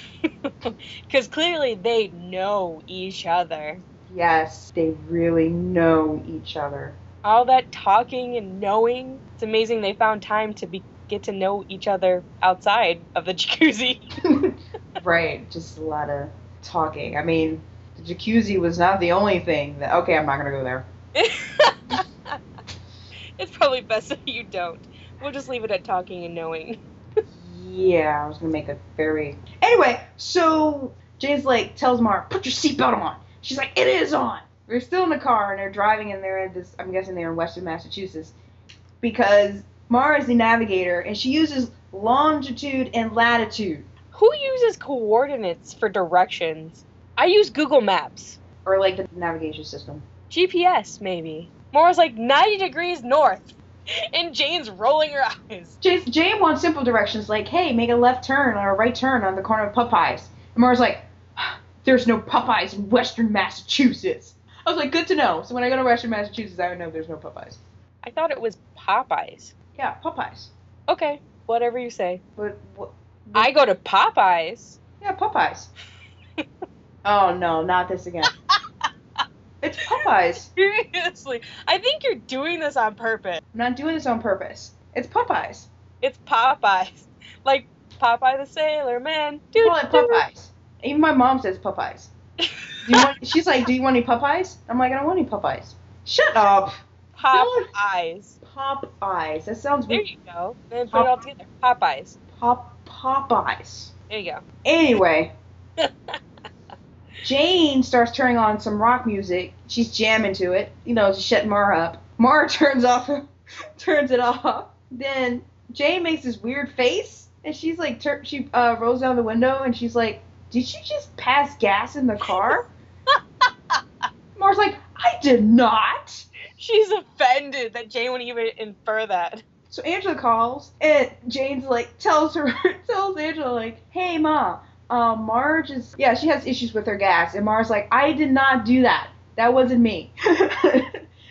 Because clearly they know each other. Yes, they really know each other. All that talking and knowing. It's amazing they found time to be get to know each other outside of the jacuzzi. right, just a lot of talking. I mean, the jacuzzi was not the only thing that. Okay, I'm not gonna go there. It's probably best that you don't. We'll just leave it at talking and knowing. Yeah, I was gonna make a very. Anyway, so Jane's like tells Maura, "Put your seatbelt on." She's like, "It is on." They're still in the car and they're driving and they're in this. I'm guessing they're in Western Massachusetts because Maura is the navigator and she uses longitude and latitude, Who uses coordinates for directions? I use Google Maps. or like the navigation system. GPS, maybe. Maura's like 90 degrees north. And Jane's rolling her eyes. Jane, Jane wants simple directions like, "Hey, make a left turn or a right turn on the corner of Popeyes." And Maura's like, "There's no Popeyes in Western Massachusetts." I was like, "Good to know." So when I go to Western Massachusetts, I would know there's no Popeyes. I thought it was Popeyes. Yeah, Popeyes. Okay, whatever you say. But what? I go to Popeyes. Yeah, Popeyes. oh no, not this again. it's Popeyes. Seriously, I think you're doing this on purpose. I'm not doing this on purpose. It's Popeyes. It's Popeyes. Like Popeye the Sailor Man. Dude, call it Popeyes. Even my mom says Popeyes. Do you want, she's like, "Do you want any Popeyes?" I'm like, "I don't want any Popeyes." Shut up. Popeyes. Popeyes. That sounds There weird. you go. Then put it all together. Popeyes. Pop Popeyes. There you go. Anyway. Jane starts turning on some rock music. She's jamming to it, you know, to shut Maura up. Maura turns off, turns it off. Then Jane makes this weird face, and she's like, tur- she uh, rolls down the window, and she's like, "Did you just pass gas in the car?" Maura's like, "I did not." She's offended that Jane would even infer that. So Angela calls, and Jane's like tells her tells Angela like, "Hey, ma, um, Marge is yeah, she has issues with her gas," and Marge's like, "I did not do that. That wasn't me." and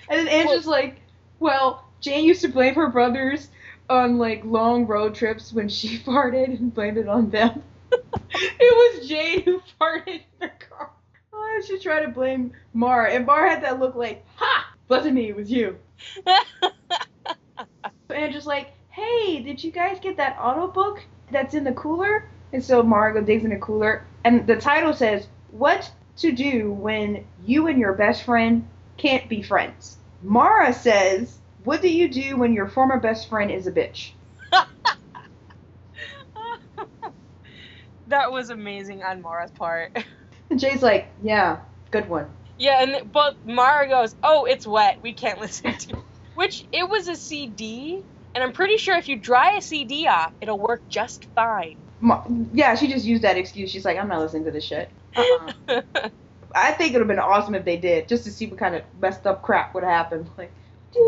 then Angela's like, "Well, Jane used to blame her brothers on like long road trips when she farted and blamed it on them. it was Jane who farted in the car. Oh, she tried to blame Mar, and Mar had that look like, "Ha, wasn't me, it was you." And just like, hey, did you guys get that auto book that's in the cooler? And so Margo digs in the cooler, and the title says, What to Do When You and Your Best Friend Can't Be Friends. Maura says, What do you do when your former best friend is a bitch? that was amazing on Maura's part. And Jay's like, Yeah, good one. Yeah, and but Maura goes, "Oh, it's wet. We can't listen to." it." Which it was a CD, and I'm pretty sure if you dry a CD off, it'll work just fine. Yeah, she just used that excuse. She's like, I'm not listening to this shit. Uh-uh. I think it would have been awesome if they did, just to see what kind of messed up crap would have happened. Like.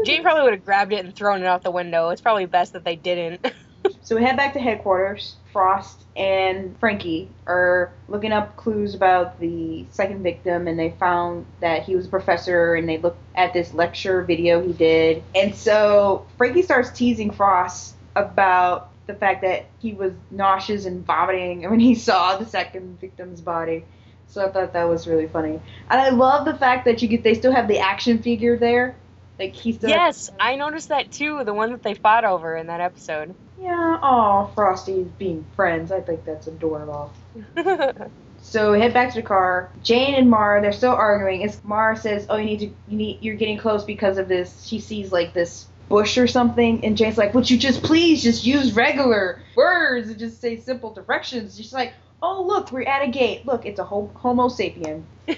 Jane probably would have grabbed it and thrown it out the window. It's probably best that they didn't. So we head back to headquarters. Frost and Frankie are looking up clues about the second victim, and they found that he was a professor, and they looked at this lecture video he did. And so Frankie starts teasing Frost about the fact that he was nauseous and vomiting when he saw the second victim's body. So I thought that was really funny. And I love the fact that you get they still have the action figure there. Like he still yes, I noticed that too. The one that they fought over in that episode. Yeah, oh, Frosty being friends. I think that's adorable. So we head back to the car. Jane and Maura, they're still arguing. As Maura says, "Oh, you need to, you need, you're getting close because of this." She sees like this bush or something, and Jane's like, "Would you just please just use regular words and just say simple directions?" She's like, "Oh, look, we're at a gate. Look, it's a Homo sapien."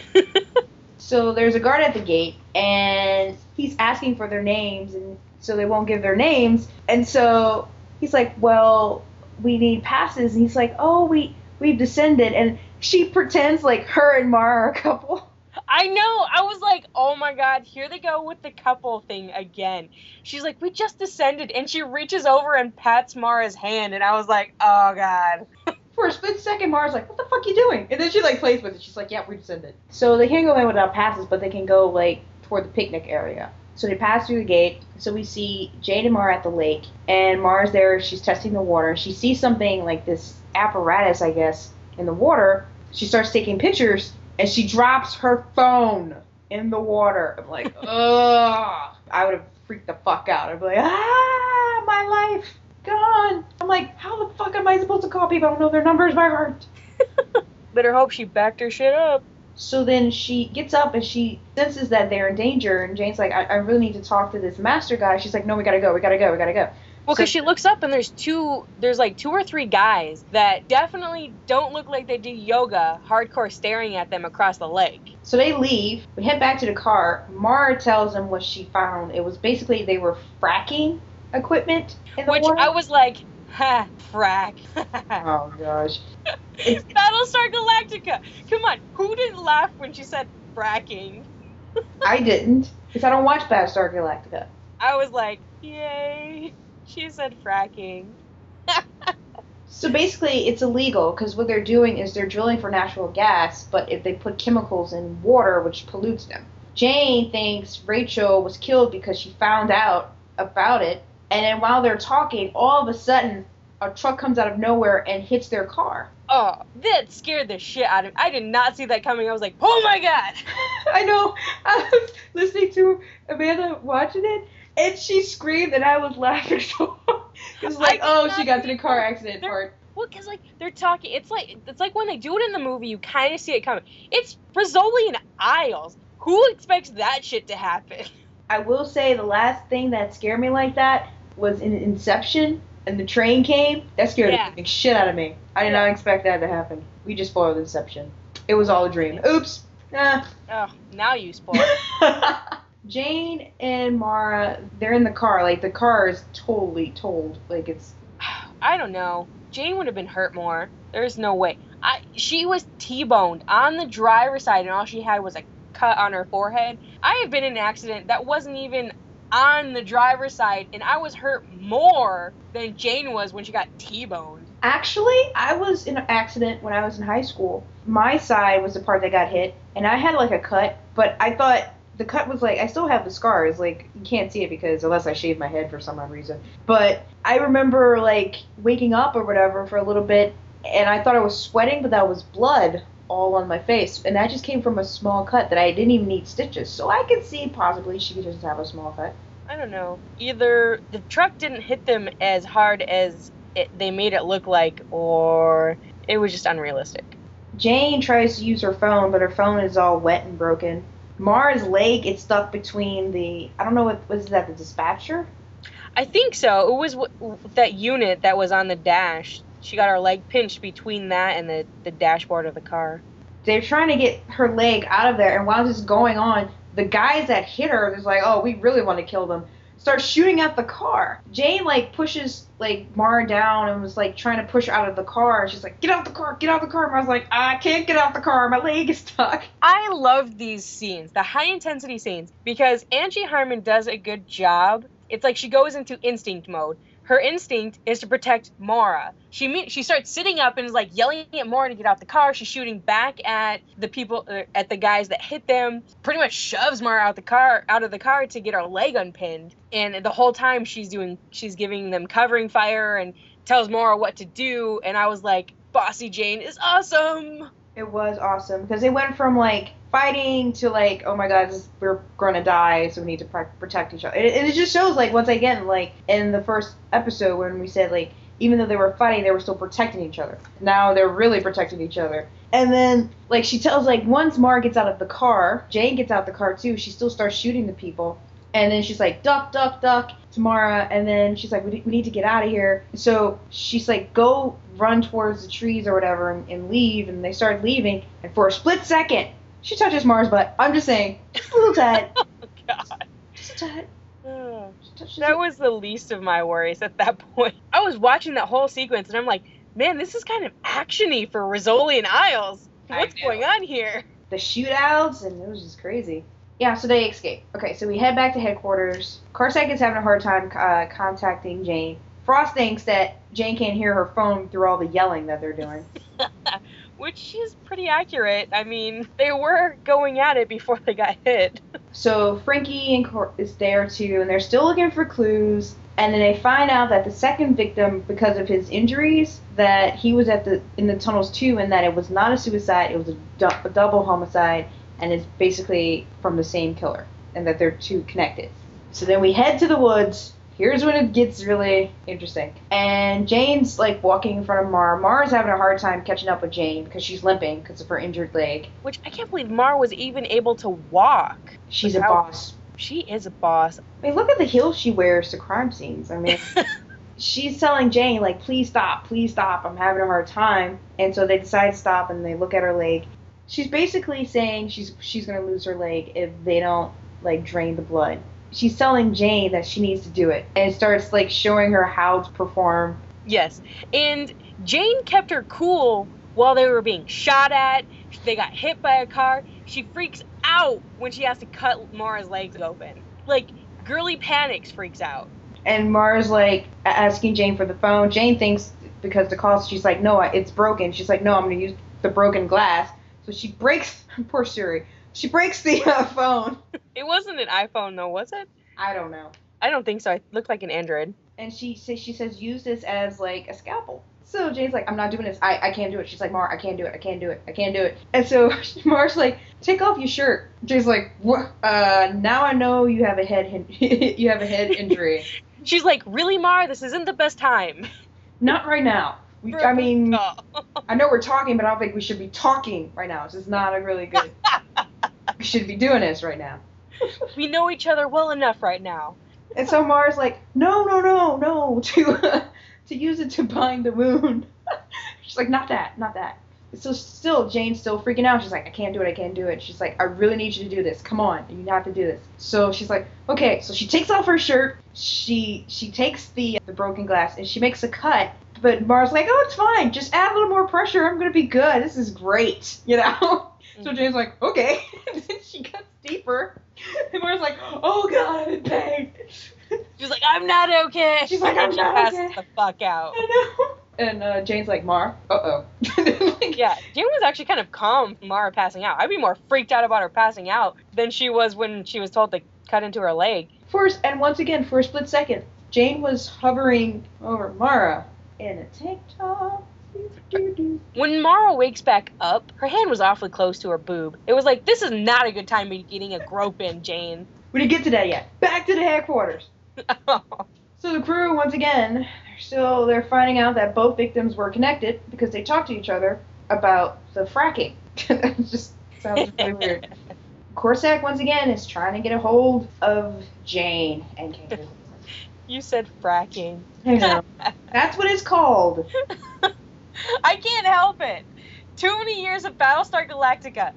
So there's a guard at the gate, and he's asking for their names, and so they won't give their names. And so he's like, "Well, we need passes." And he's like, "Oh, we we've descended." And she pretends like her and Maura are a couple. I know. I was like, oh my god, here they go with the couple thing again. She's like, we just descended, and she reaches over and pats Maura's hand, and I was like, oh god. For a split second, Maura's like, "What the fuck you doing?" And then she like plays with it. She's like, "Yeah, we descended." So they can't go in without passes, but they can go like toward the picnic area. So they pass through the gate. So we see Jade and Maura at the lake, and Maura's there. She's testing the water. She sees something like this apparatus, I guess, in the water. She starts taking pictures, and she drops her phone in the water. I'm like, ugh. I would have freaked the fuck out. I'd be like, ah, my life gone. I'm like, how the fuck am I supposed to call people? I don't know their numbers by heart. Better hope she backed her shit up. So then she gets up and she senses that they're in danger, and Jane's like, I, I really need to talk to this master guy. She's like, No, we gotta go, we gotta go, we gotta go. Well, because So- she looks up and there's two, there's like two or three guys that definitely don't look like they do yoga, hardcore staring at them across the lake. So they leave. We head back to the car. Maura tells them what she found. It was basically they were fracking equipment in the Which water. I was like, ha, frack. Oh gosh. It's, Battlestar Galactica. Come on, who didn't laugh when she said fracking? I didn't, because I don't watch Battlestar Galactica. I was like, yay. She said fracking. So basically, it's illegal because what they're doing is they're drilling for natural gas, but if they put chemicals in water, which pollutes them. Jane thinks Rachel was killed because she found out about it, and then while they're talking, all of a sudden, a truck comes out of nowhere and hits their car. Oh, that scared the shit out of me. I did not see that coming. I was like, oh my god. I know. I was listening to Amanda watching it, and she screamed, and I was laughing so hard. It was like, oh, she got see the car accident part. Well, cause like they're talking, it's like it's like when they do it in the movie, you kind of see it coming. It's Rizzoli and Isles. Who expects that shit to happen? I will say the last thing that scared me like that was in Inception, and the train came. That scared Yeah. the shit out of me. I did not expect that to happen. We just spoiled Inception. It was all a dream. Oops. Ah. Oh, now you spoil. Jane and Maura, they're in the car. Like the car is totally told. Like it's I don't know. Jane would have been hurt more. There's no way. I she was T-boned on the driver's side, and all she had was a cut on her forehead. I have been in an accident that wasn't even on the driver's side, and I was hurt more than Jane was when she got T-boned. Actually, I was in an accident when I was in high school. My side was the part that got hit, and I had like a cut, but I thought the cut was like I still have the scars. Like you can't see it because unless I shave my head for some odd reason. But I remember like waking up or whatever for a little bit, and I thought I was sweating, but that was blood all on my face, and that just came from a small cut that I didn't even need stitches. So I could see possibly she could just have a small cut. I don't know. Either the truck didn't hit them as hard as it, they made it look like, or it was just unrealistic. Jane tries to use her phone, but her phone is all wet and broken. Maura's leg gets stuck between the I don't know what was that the dispatcher. I think so. It was w- that unit that was on the dash. She got her leg pinched between that and the, the dashboard of the car. They're trying to get her leg out of there, and while this is going on, the guys that hit her is like, oh, we really want to kill them. Start shooting at the car. Jane like pushes like Maura down and was like trying to push her out of the car. She's like, get out the car, get out the car. Maura's like, I can't get out the car. My leg is stuck. I love these scenes, the high intensity scenes, because Angie Harmon does a good job. It's like she goes into instinct mode. Her instinct is to protect Maura. She she starts sitting up and is like yelling at Maura to get out the car. She's shooting back at the people uh, at the guys that hit them. Pretty much shoves Maura out the car out of the car to get her leg unpinned. And the whole time she's doing she's giving them covering fire and tells Maura what to do. And I was like, Bossy Jane is awesome. It was awesome because they went from like fighting to like, oh my god, we're gonna die, so we need to pr- protect each other. And it, it just shows like once again, like in the first episode when we said like even though they were fighting, they were still protecting each other. Now they're really protecting each other. And then like she tells like once Maura gets out of the car, Jane gets out the car too. She still starts shooting the people. And then she's like, duck, duck, duck, Tamara. And then she's like, we, we need to get out of here. So she's like, go run towards the trees or whatever and, and leave. And they start leaving. And for a split second, she touches Maura's butt. I'm just saying, just a little tad. Oh God. Just a tad. Ugh. She touches That was the least of my worries at that point. I was watching that whole sequence and I'm like, man, this is kind of actiony for Rizzoli and Isles. What's going on here? the shootouts, and it was just crazy. Yeah, so they escape. Okay, so we head back to headquarters. Korsak is having a hard time uh, contacting Jane. Frost thinks that Jane can't hear her phone through all the yelling that they're doing. Which is pretty accurate. I mean, they were going at it before they got hit. So Frankie and Cor- is there too, and they're still looking for clues. And then they find out that the second victim, because of his injuries, that he was at the in the tunnels too, and that it was not a suicide, it was a, du- a double homicide, and it's basically from the same killer, and that they're two connected. So then we head to the woods. here's when it gets really interesting. And Jane's like walking in front of Mar. Maura's having a hard time catching up with Jane because she's limping because of her injured leg. Which I can't believe Mar was even able to walk. She's a boss. She is a boss. I mean, look at the heels she wears to crime scenes. I mean, she's telling Jane like, "Please stop, please stop. I'm having a hard time." And so they decide to stop, and they look at her leg. She's basically saying she's she's gonna lose her leg if they don't like drain the blood. She's telling Jane that she needs to do it, and starts like showing her how to perform. Yes. And Jane kept her cool while they were being shot at. They got hit by a car. She freaks out when she has to cut Maura's legs open. Like, girly panics, freaks out. And Maura's like asking Jane for the phone. Jane thinks because the call, she's like, "No, it's broken." She's like, "No, I'm gonna use the broken glass." So she breaks. Poor Siri. She breaks the uh, phone. It wasn't an iPhone, though, was it? I don't know. I don't think so. It looked like an Android. and she says she says use this as like a scalpel. So Jane's like, I'm not doing this. I, I can't do it. She's like, Mar, I can't do it. I can't do it. I can't do it. And so Mar's like, take off your shirt. Jane's like, what? Uh, now I know you have a head hin- you have a head injury. She's like, really, Mar? This isn't the best time. not right now. We, I mean. I know we're talking, but I don't think we should be talking right now. This is not a really good. we should be doing this right now. we know each other well enough right now. And so Mars like, no, no, no, no, to to use it to bind the wound. She's like, not that, not that. So still, Jane's still freaking out. She's like, I can't do it, I can't do it. She's like, I really need you to do this. Come on, you have to do this. So she's like, okay. So she takes off her shirt. She she takes the the broken glass and she makes a cut. But Mars like, oh, it's fine. Just add a little more pressure. I'm gonna be good. This is great, you know. So Jane's like, okay. and then she cuts deeper. And Mars like, oh god, I'm in pain. She's like, I'm not okay. She's like, "I'm she not passes okay." the fuck out. I know. And uh, Jane's like, Mar, uh oh. Yeah, Jane was actually kind of calm from Maura passing out. I'd be more freaked out about her passing out than she was when she was told to cut into her leg. First, and once again, for a split second, Jane was hovering over Maura in a tank top. When Maura wakes back up, her hand was awfully close to her boob. It was like, this is not a good time to be getting a grope in, Jane. We didn't get to that yet. Back to the headquarters. So the crew, once again, they're still they're finding out that both victims were connected because they talked to each other about the fracking. it just sounds really weird. Korsak once again is trying to get a hold of Jane and Kate. You said fracking. Know. That's what it's called. I can't help it. Too many years of Battlestar Galactica.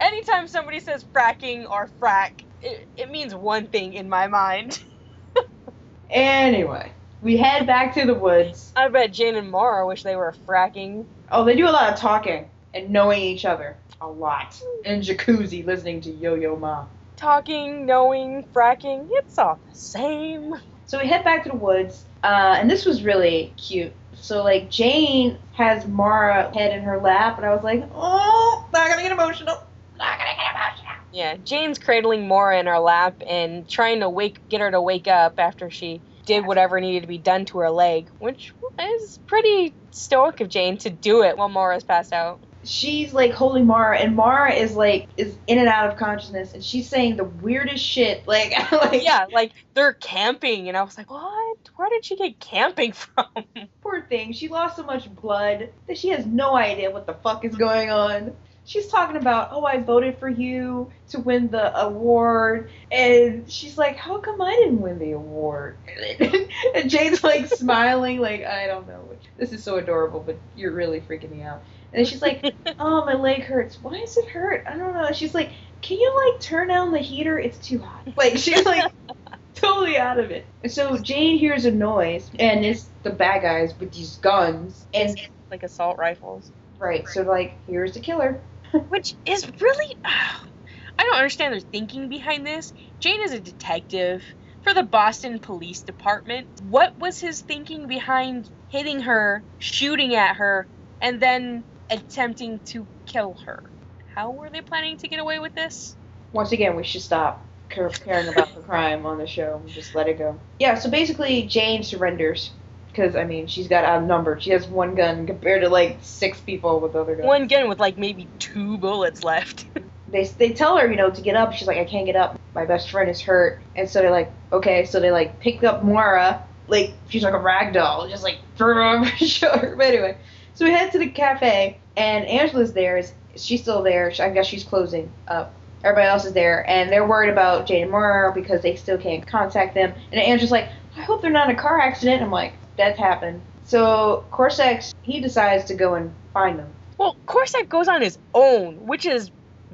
Anytime somebody says fracking or frack, it, it means one thing in my mind. Anyway, we head back to the woods. I bet Jane and Maura wish they were fracking. Oh, they do a lot of talking and knowing each other. A lot. In jacuzzi listening to Yo Yo Ma. Talking, knowing, fracking, it's all the same. So we head back to the woods, uh, and this was really cute. So like Jane has Maura head in her lap, and I was like, oh, not gonna get emotional. Not gonna get emotional. Yeah, Jane's cradling Maura in her lap and trying to wake get her to wake up after she did whatever needed to be done to her leg, which is pretty stoic of Jane to do it while Maura's passed out. She's like holding Maura, and Maura is like is in and out of consciousness, and she's saying the weirdest shit. Like, like Yeah, like they're camping, and I was like, what? Where did she get camping from? Poor thing. She lost so much blood that she has no idea what the fuck is going on. She's talking about, oh, I voted for you to win the award. And she's like, how come I didn't win the award? and Jane's like smiling, like, I don't know. This is so adorable, but you're really freaking me out. And she's like, oh, my leg hurts. Why does it hurt? I don't know. She's like, can you like turn down the heater? It's too hot. Like, she's like, totally out of it. So Jane hears a noise, and it's the bad guys with these guns. And like assault rifles. right, so like, here's the killer. Which is really. I don't understand their thinking behind this. Jane is a detective for the Boston Police Department. What was his thinking behind hitting her, shooting at her, and then attempting to kill her? How were they planning to get away with this? Once again, we should stop caring about the crime on the show and just let it go. Yeah, so basically, Jane surrenders. Because, I mean, she's got outnumbered. She has one gun compared to like six people with other guns. One gun with like maybe two bullets left. they they tell her, you know, to get up. She's like, I can't get up. My best friend is hurt. And so they're like, okay. So they like pick up Maura, like she's like a rag doll, just like throw her over her shoulder. But anyway, so we head to the cafe, and Angela's there. She's still there? I guess she's closing up. Everybody else is there, and they're worried about Jane and Maura because they still can't contact them. And Angela's like, I hope they're not in a car accident. I'm like, that's happened. So Corsax, he decides to go and find them. Well, Korsak goes on his own, which is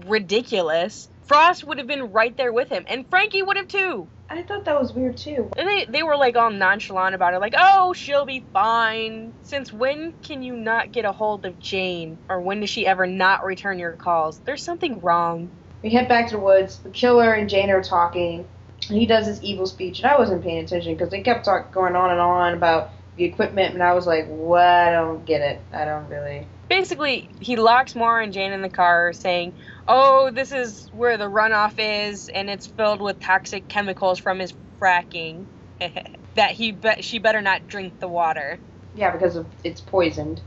ridiculous. Frost would have been right there with him, and Frankie would have too. I thought that was weird too. And they they were like all nonchalant about it, like, oh, she'll be fine. Since when can you not get a hold of Jane, or when does she ever not return your calls? There's something wrong. We head back to the woods. The killer and Jane are talking. And he does his evil speech, and I wasn't paying attention because they kept talk, going on and on about the equipment, and I was like, what? I don't get it. I don't really. Basically, he locks Maura and Jane in the car, saying, "Oh, this is where the runoff is, and it's filled with toxic chemicals from his fracking. that he be- she better not drink the water." Yeah, because of it's poisoned.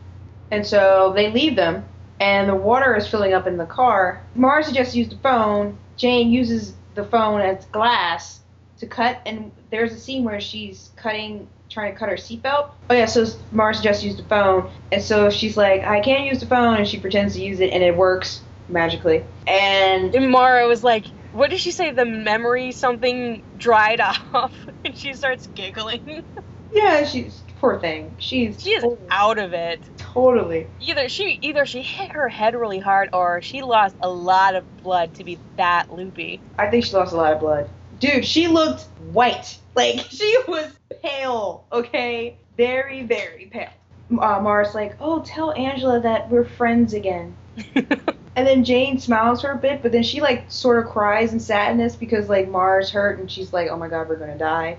And so they leave them, and the water is filling up in the car. Maura suggests use the phone. Jane uses the phone as glass to cut, and there's a scene where she's cutting, trying to cut her seatbelt. Oh yeah, so Maura suggests use the phone, and so she's like, I can't use the phone, and she pretends to use it, and it works magically. And Maura was like, "What did she say? The memory something dried off," and she starts giggling. yeah, she's poor thing. She's she is out of it. totally. Either she either she hit her head really hard, or she lost a lot of blood to be that loopy. I think she lost a lot of blood. Dude, she looked white. Like, she was pale, okay? Very, very pale. Uh, Maura's like, oh, tell Angela that we're friends again. And then Jane smiles for a bit, but then she, like, sort of cries in sadness because, like, Maura's hurt and she's like, oh my god, we're gonna die.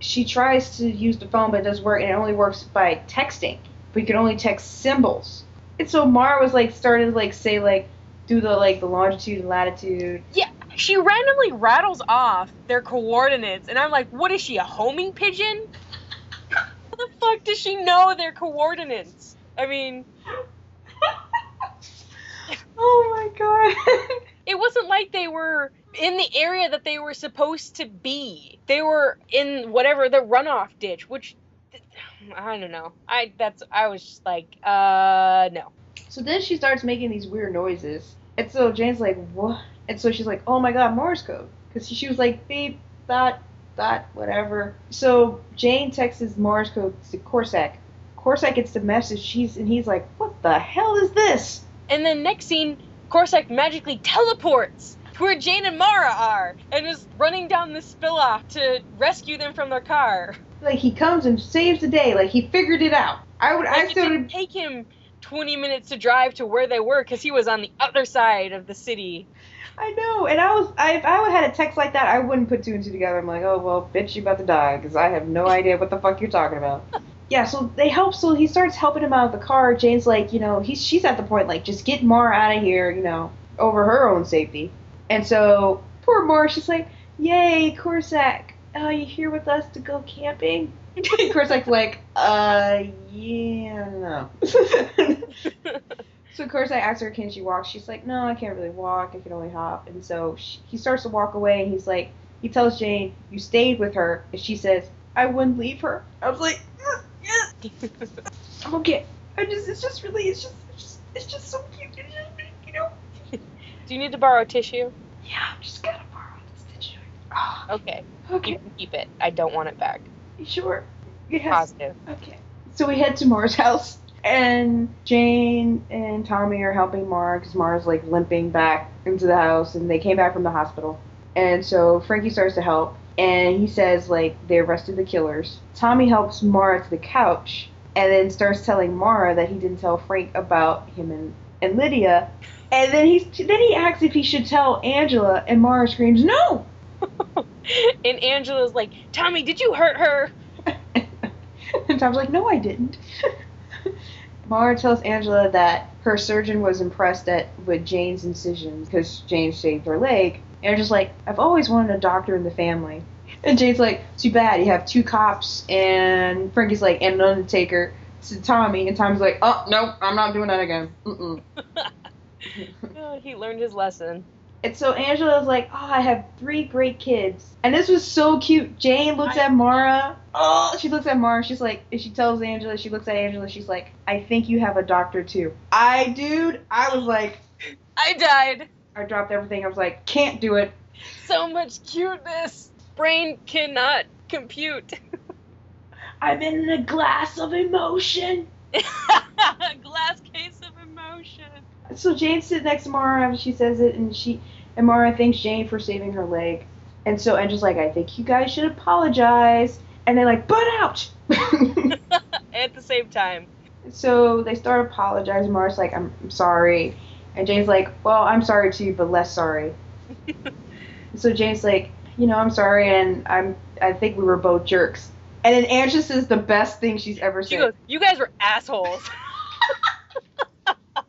She tries to use the phone, but it doesn't work, and it only works by texting. But you can only text symbols. And so Maura was, like, started to, like, say, like, do the, like, the longitude and latitude. yeah, she randomly rattles off their coordinates, and I'm like, what is she, a homing pigeon? How the fuck does she know their coordinates? I mean, oh my god. it wasn't like they were in the area that they were supposed to be. They were in whatever the runoff ditch, which I don't know. I that's I was just like, uh, no. So then she starts making these weird noises. And so Jane's like, what? And so she's like, oh my god, Morse code. Because she was like, beep, dot, dot, whatever. So Jane texts Morse code to Korsak. Korsak gets the message, she's, and he's like, what the hell is this? And then next scene, Korsak magically teleports to where Jane and Maura are, and is running down the spill off to rescue them from their car. Like, he comes and saves the day. Like, he figured it out. I would, I Like, it still didn't take him 20 minutes to drive to where they were because he was on the other side of the city. I know, and I was, I, if I would had a text like that, I wouldn't put two and two together. I'm like, oh well, bitch, you about to die because I have no idea what the fuck you're talking about. yeah, so they help. So he starts helping him out of the car. Jane's like, you know, he's she's at the point like, just get Maura out of here, you know, over her own safety. And so poor Maura, she's like, yay, Korsak, are you here with us to go camping? Korsak's like, uh, yeah, no. So Korsak asks her, can she walk? She's like, no, I can't really walk. I can only hop. And so she, he starts to walk away, and he's like, he tells Jane, you stayed with her. And she says, I wouldn't leave her. I was like, "Mm, yeah, okay. I just, it's just really, it's just, it's just, it's just so cute. It's just, you know. Do you need to borrow a tissue? Yeah, I'm just gonna borrow this tissue. Ah, Okay, you can keep it. I don't want it back. you sure? Yes. Positive. Okay. So we head to Maura's house, and Jane and Tommy are helping Maura because Maura's like limping back into the house, and they came back from the hospital. And so Frankie starts to help, and he says like they arrested the killers. Tommy helps Maura to the couch, and then starts telling Maura that he didn't tell Frank about him and, and Lydia. And then he's then he asks if he should tell Angela, and Maura screams no. and Angela's like, Tommy, did you hurt her? and Tom's like, no, I didn't. Maura tells Angela that her surgeon was impressed at with Jane's incisions because Jane shaved her leg. Angela's like, I've always wanted a doctor in the family. And Jane's like, too bad, you have two cops. And Frankie's like, and an undertaker to Tommy. And Tommy's like, oh, no, I'm not doing that again. Mm-mm. Oh, he learned his lesson. And so Angela's like, oh, I have three great kids. And this was so cute. Jane looks I- at Maura. Oh, she looks at Maura. She's like, and she tells Angela, she looks at Angela. She's like, I think you have a doctor too. I, dude, I was like, I died. I dropped everything. I was like, can't do it. So much cuteness. Brain cannot compute. I'm in a glass of emotion. A glass case of emotion. So Jane sits next to Maura and she says it, and she and Maura thanks Jane for saving her leg. And so Angela's like, I think you guys should apologize. And they're like, but ouch. At the same time. so they start apologizing. Maura's like, I'm, I'm sorry. And Jane's like, well, I'm sorry too, but less sorry. so Jane's like, you know, I'm sorry, and I'm I think we were both jerks. And then Angela says the best thing she's ever said. She said. goes, You guys were assholes. and,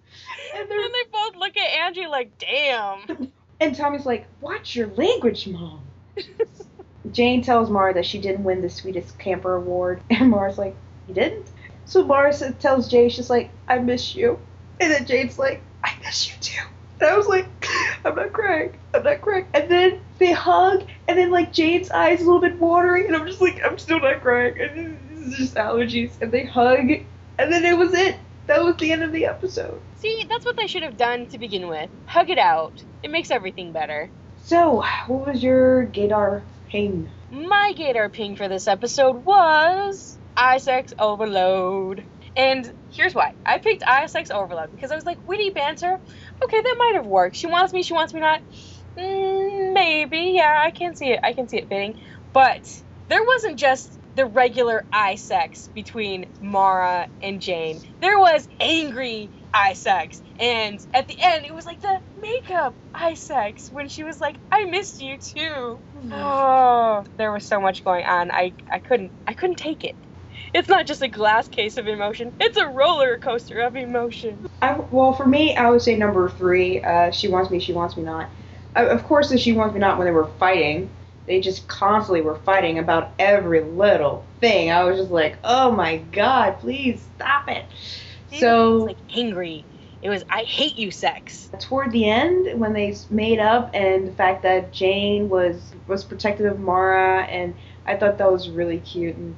and they're- they both look at Angie like, damn. and Tommy's like, watch your language, mom. Jane tells Maura that she didn't win the sweetest camper award, and Maura's like, "You didn't." So Maura tells Jane, she's like, "I miss you," and then Jane's like, "I miss you too." And I was like, "I'm not crying, I'm not crying." And then they hug, and then like Jane's eyes a little bit watery, and I'm just like, "I'm still not crying." And this is just allergies, and they hug, and then it was it. That was the end of the episode. See, that's what they should have done to begin with. Hug it out. It makes everything better. So, what was your gaydar ping? My gaydar ping for this episode was Eyesex Overload. And here's why. I picked Eyesex Overload because I was like, witty banter. Okay, that might have worked. She wants me, she wants me not. Mm, maybe, yeah, I can see it. I can see it fitting. But there wasn't just the regular eye sex between Maura and Jane. There was angry eye sex. And at the end, it was like the makeup eye sex when she was like, I missed you too. Oh, there was so much going on. I, I couldn't I couldn't take it. It's not just a glass case of emotion. It's a roller coaster of emotion. I, well, for me, I would say number three. Uh, she wants me, she wants me not. Uh, of course, the she wants me not when they were fighting. They just constantly were fighting about every little thing. I was just like, oh my god, please stop it. it was So like angry. It was I hate you sex. toward the end, when they made up, and the fact that Jane was was protective of Maura, and I thought that was really cute. And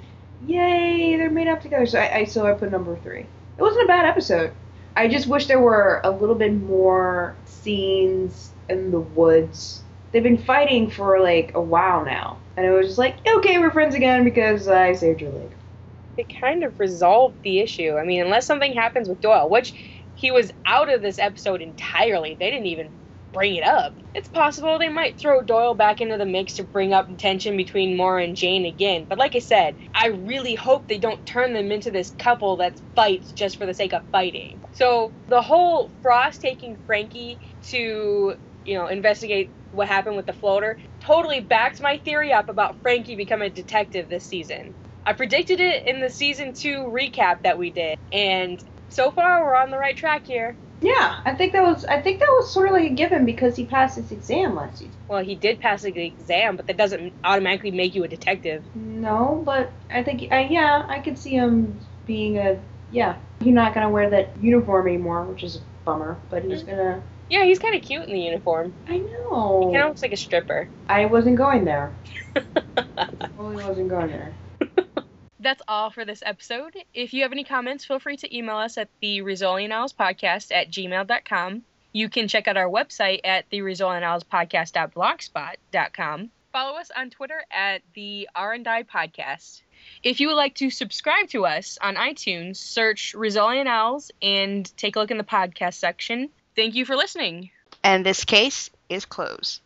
yay, they're made up together. So I, I so I put number three. It wasn't a bad episode. I just wish there were a little bit more scenes in the woods. They've been fighting for like a while now, and it was just like, okay, we're friends again because I saved your leg. They kind of resolved the issue. I mean, unless something happens with Doyle, which he was out of this episode entirely. They didn't even bring it up. It's possible they might throw Doyle back into the mix to bring up tension between Maura and Jane again. But like I said, I really hope they don't turn them into this couple that fights just for the sake of fighting. So the whole Frost taking Frankie to, you know, investigate what happened with the floater totally backs my theory up about Frankie becoming a detective this season. I predicted it in the season two recap that we did, and so far we're on the right track here. Yeah, I think that was I think that was sort of like a given because he passed his exam last season. Well, he did pass the exam, but that doesn't automatically make you a detective. No, but I think uh, yeah, I could see him being a yeah. He's not gonna wear that uniform anymore, which is a bummer. But he's gonna. Yeah, he's kind of cute in the uniform. I know. He kind of looks like a stripper. I wasn't going there. Totally wasn't going there. That's all for this episode. If you have any comments, feel free to email us at the Podcast at gmail.com. You can check out our website at the Podcast.blogspot.com. Follow us on Twitter at the R&I Podcast. If you would like to subscribe to us on iTunes, search Rizzoli and Isles and take a look in the podcast section. Thank you for listening. And this case is closed.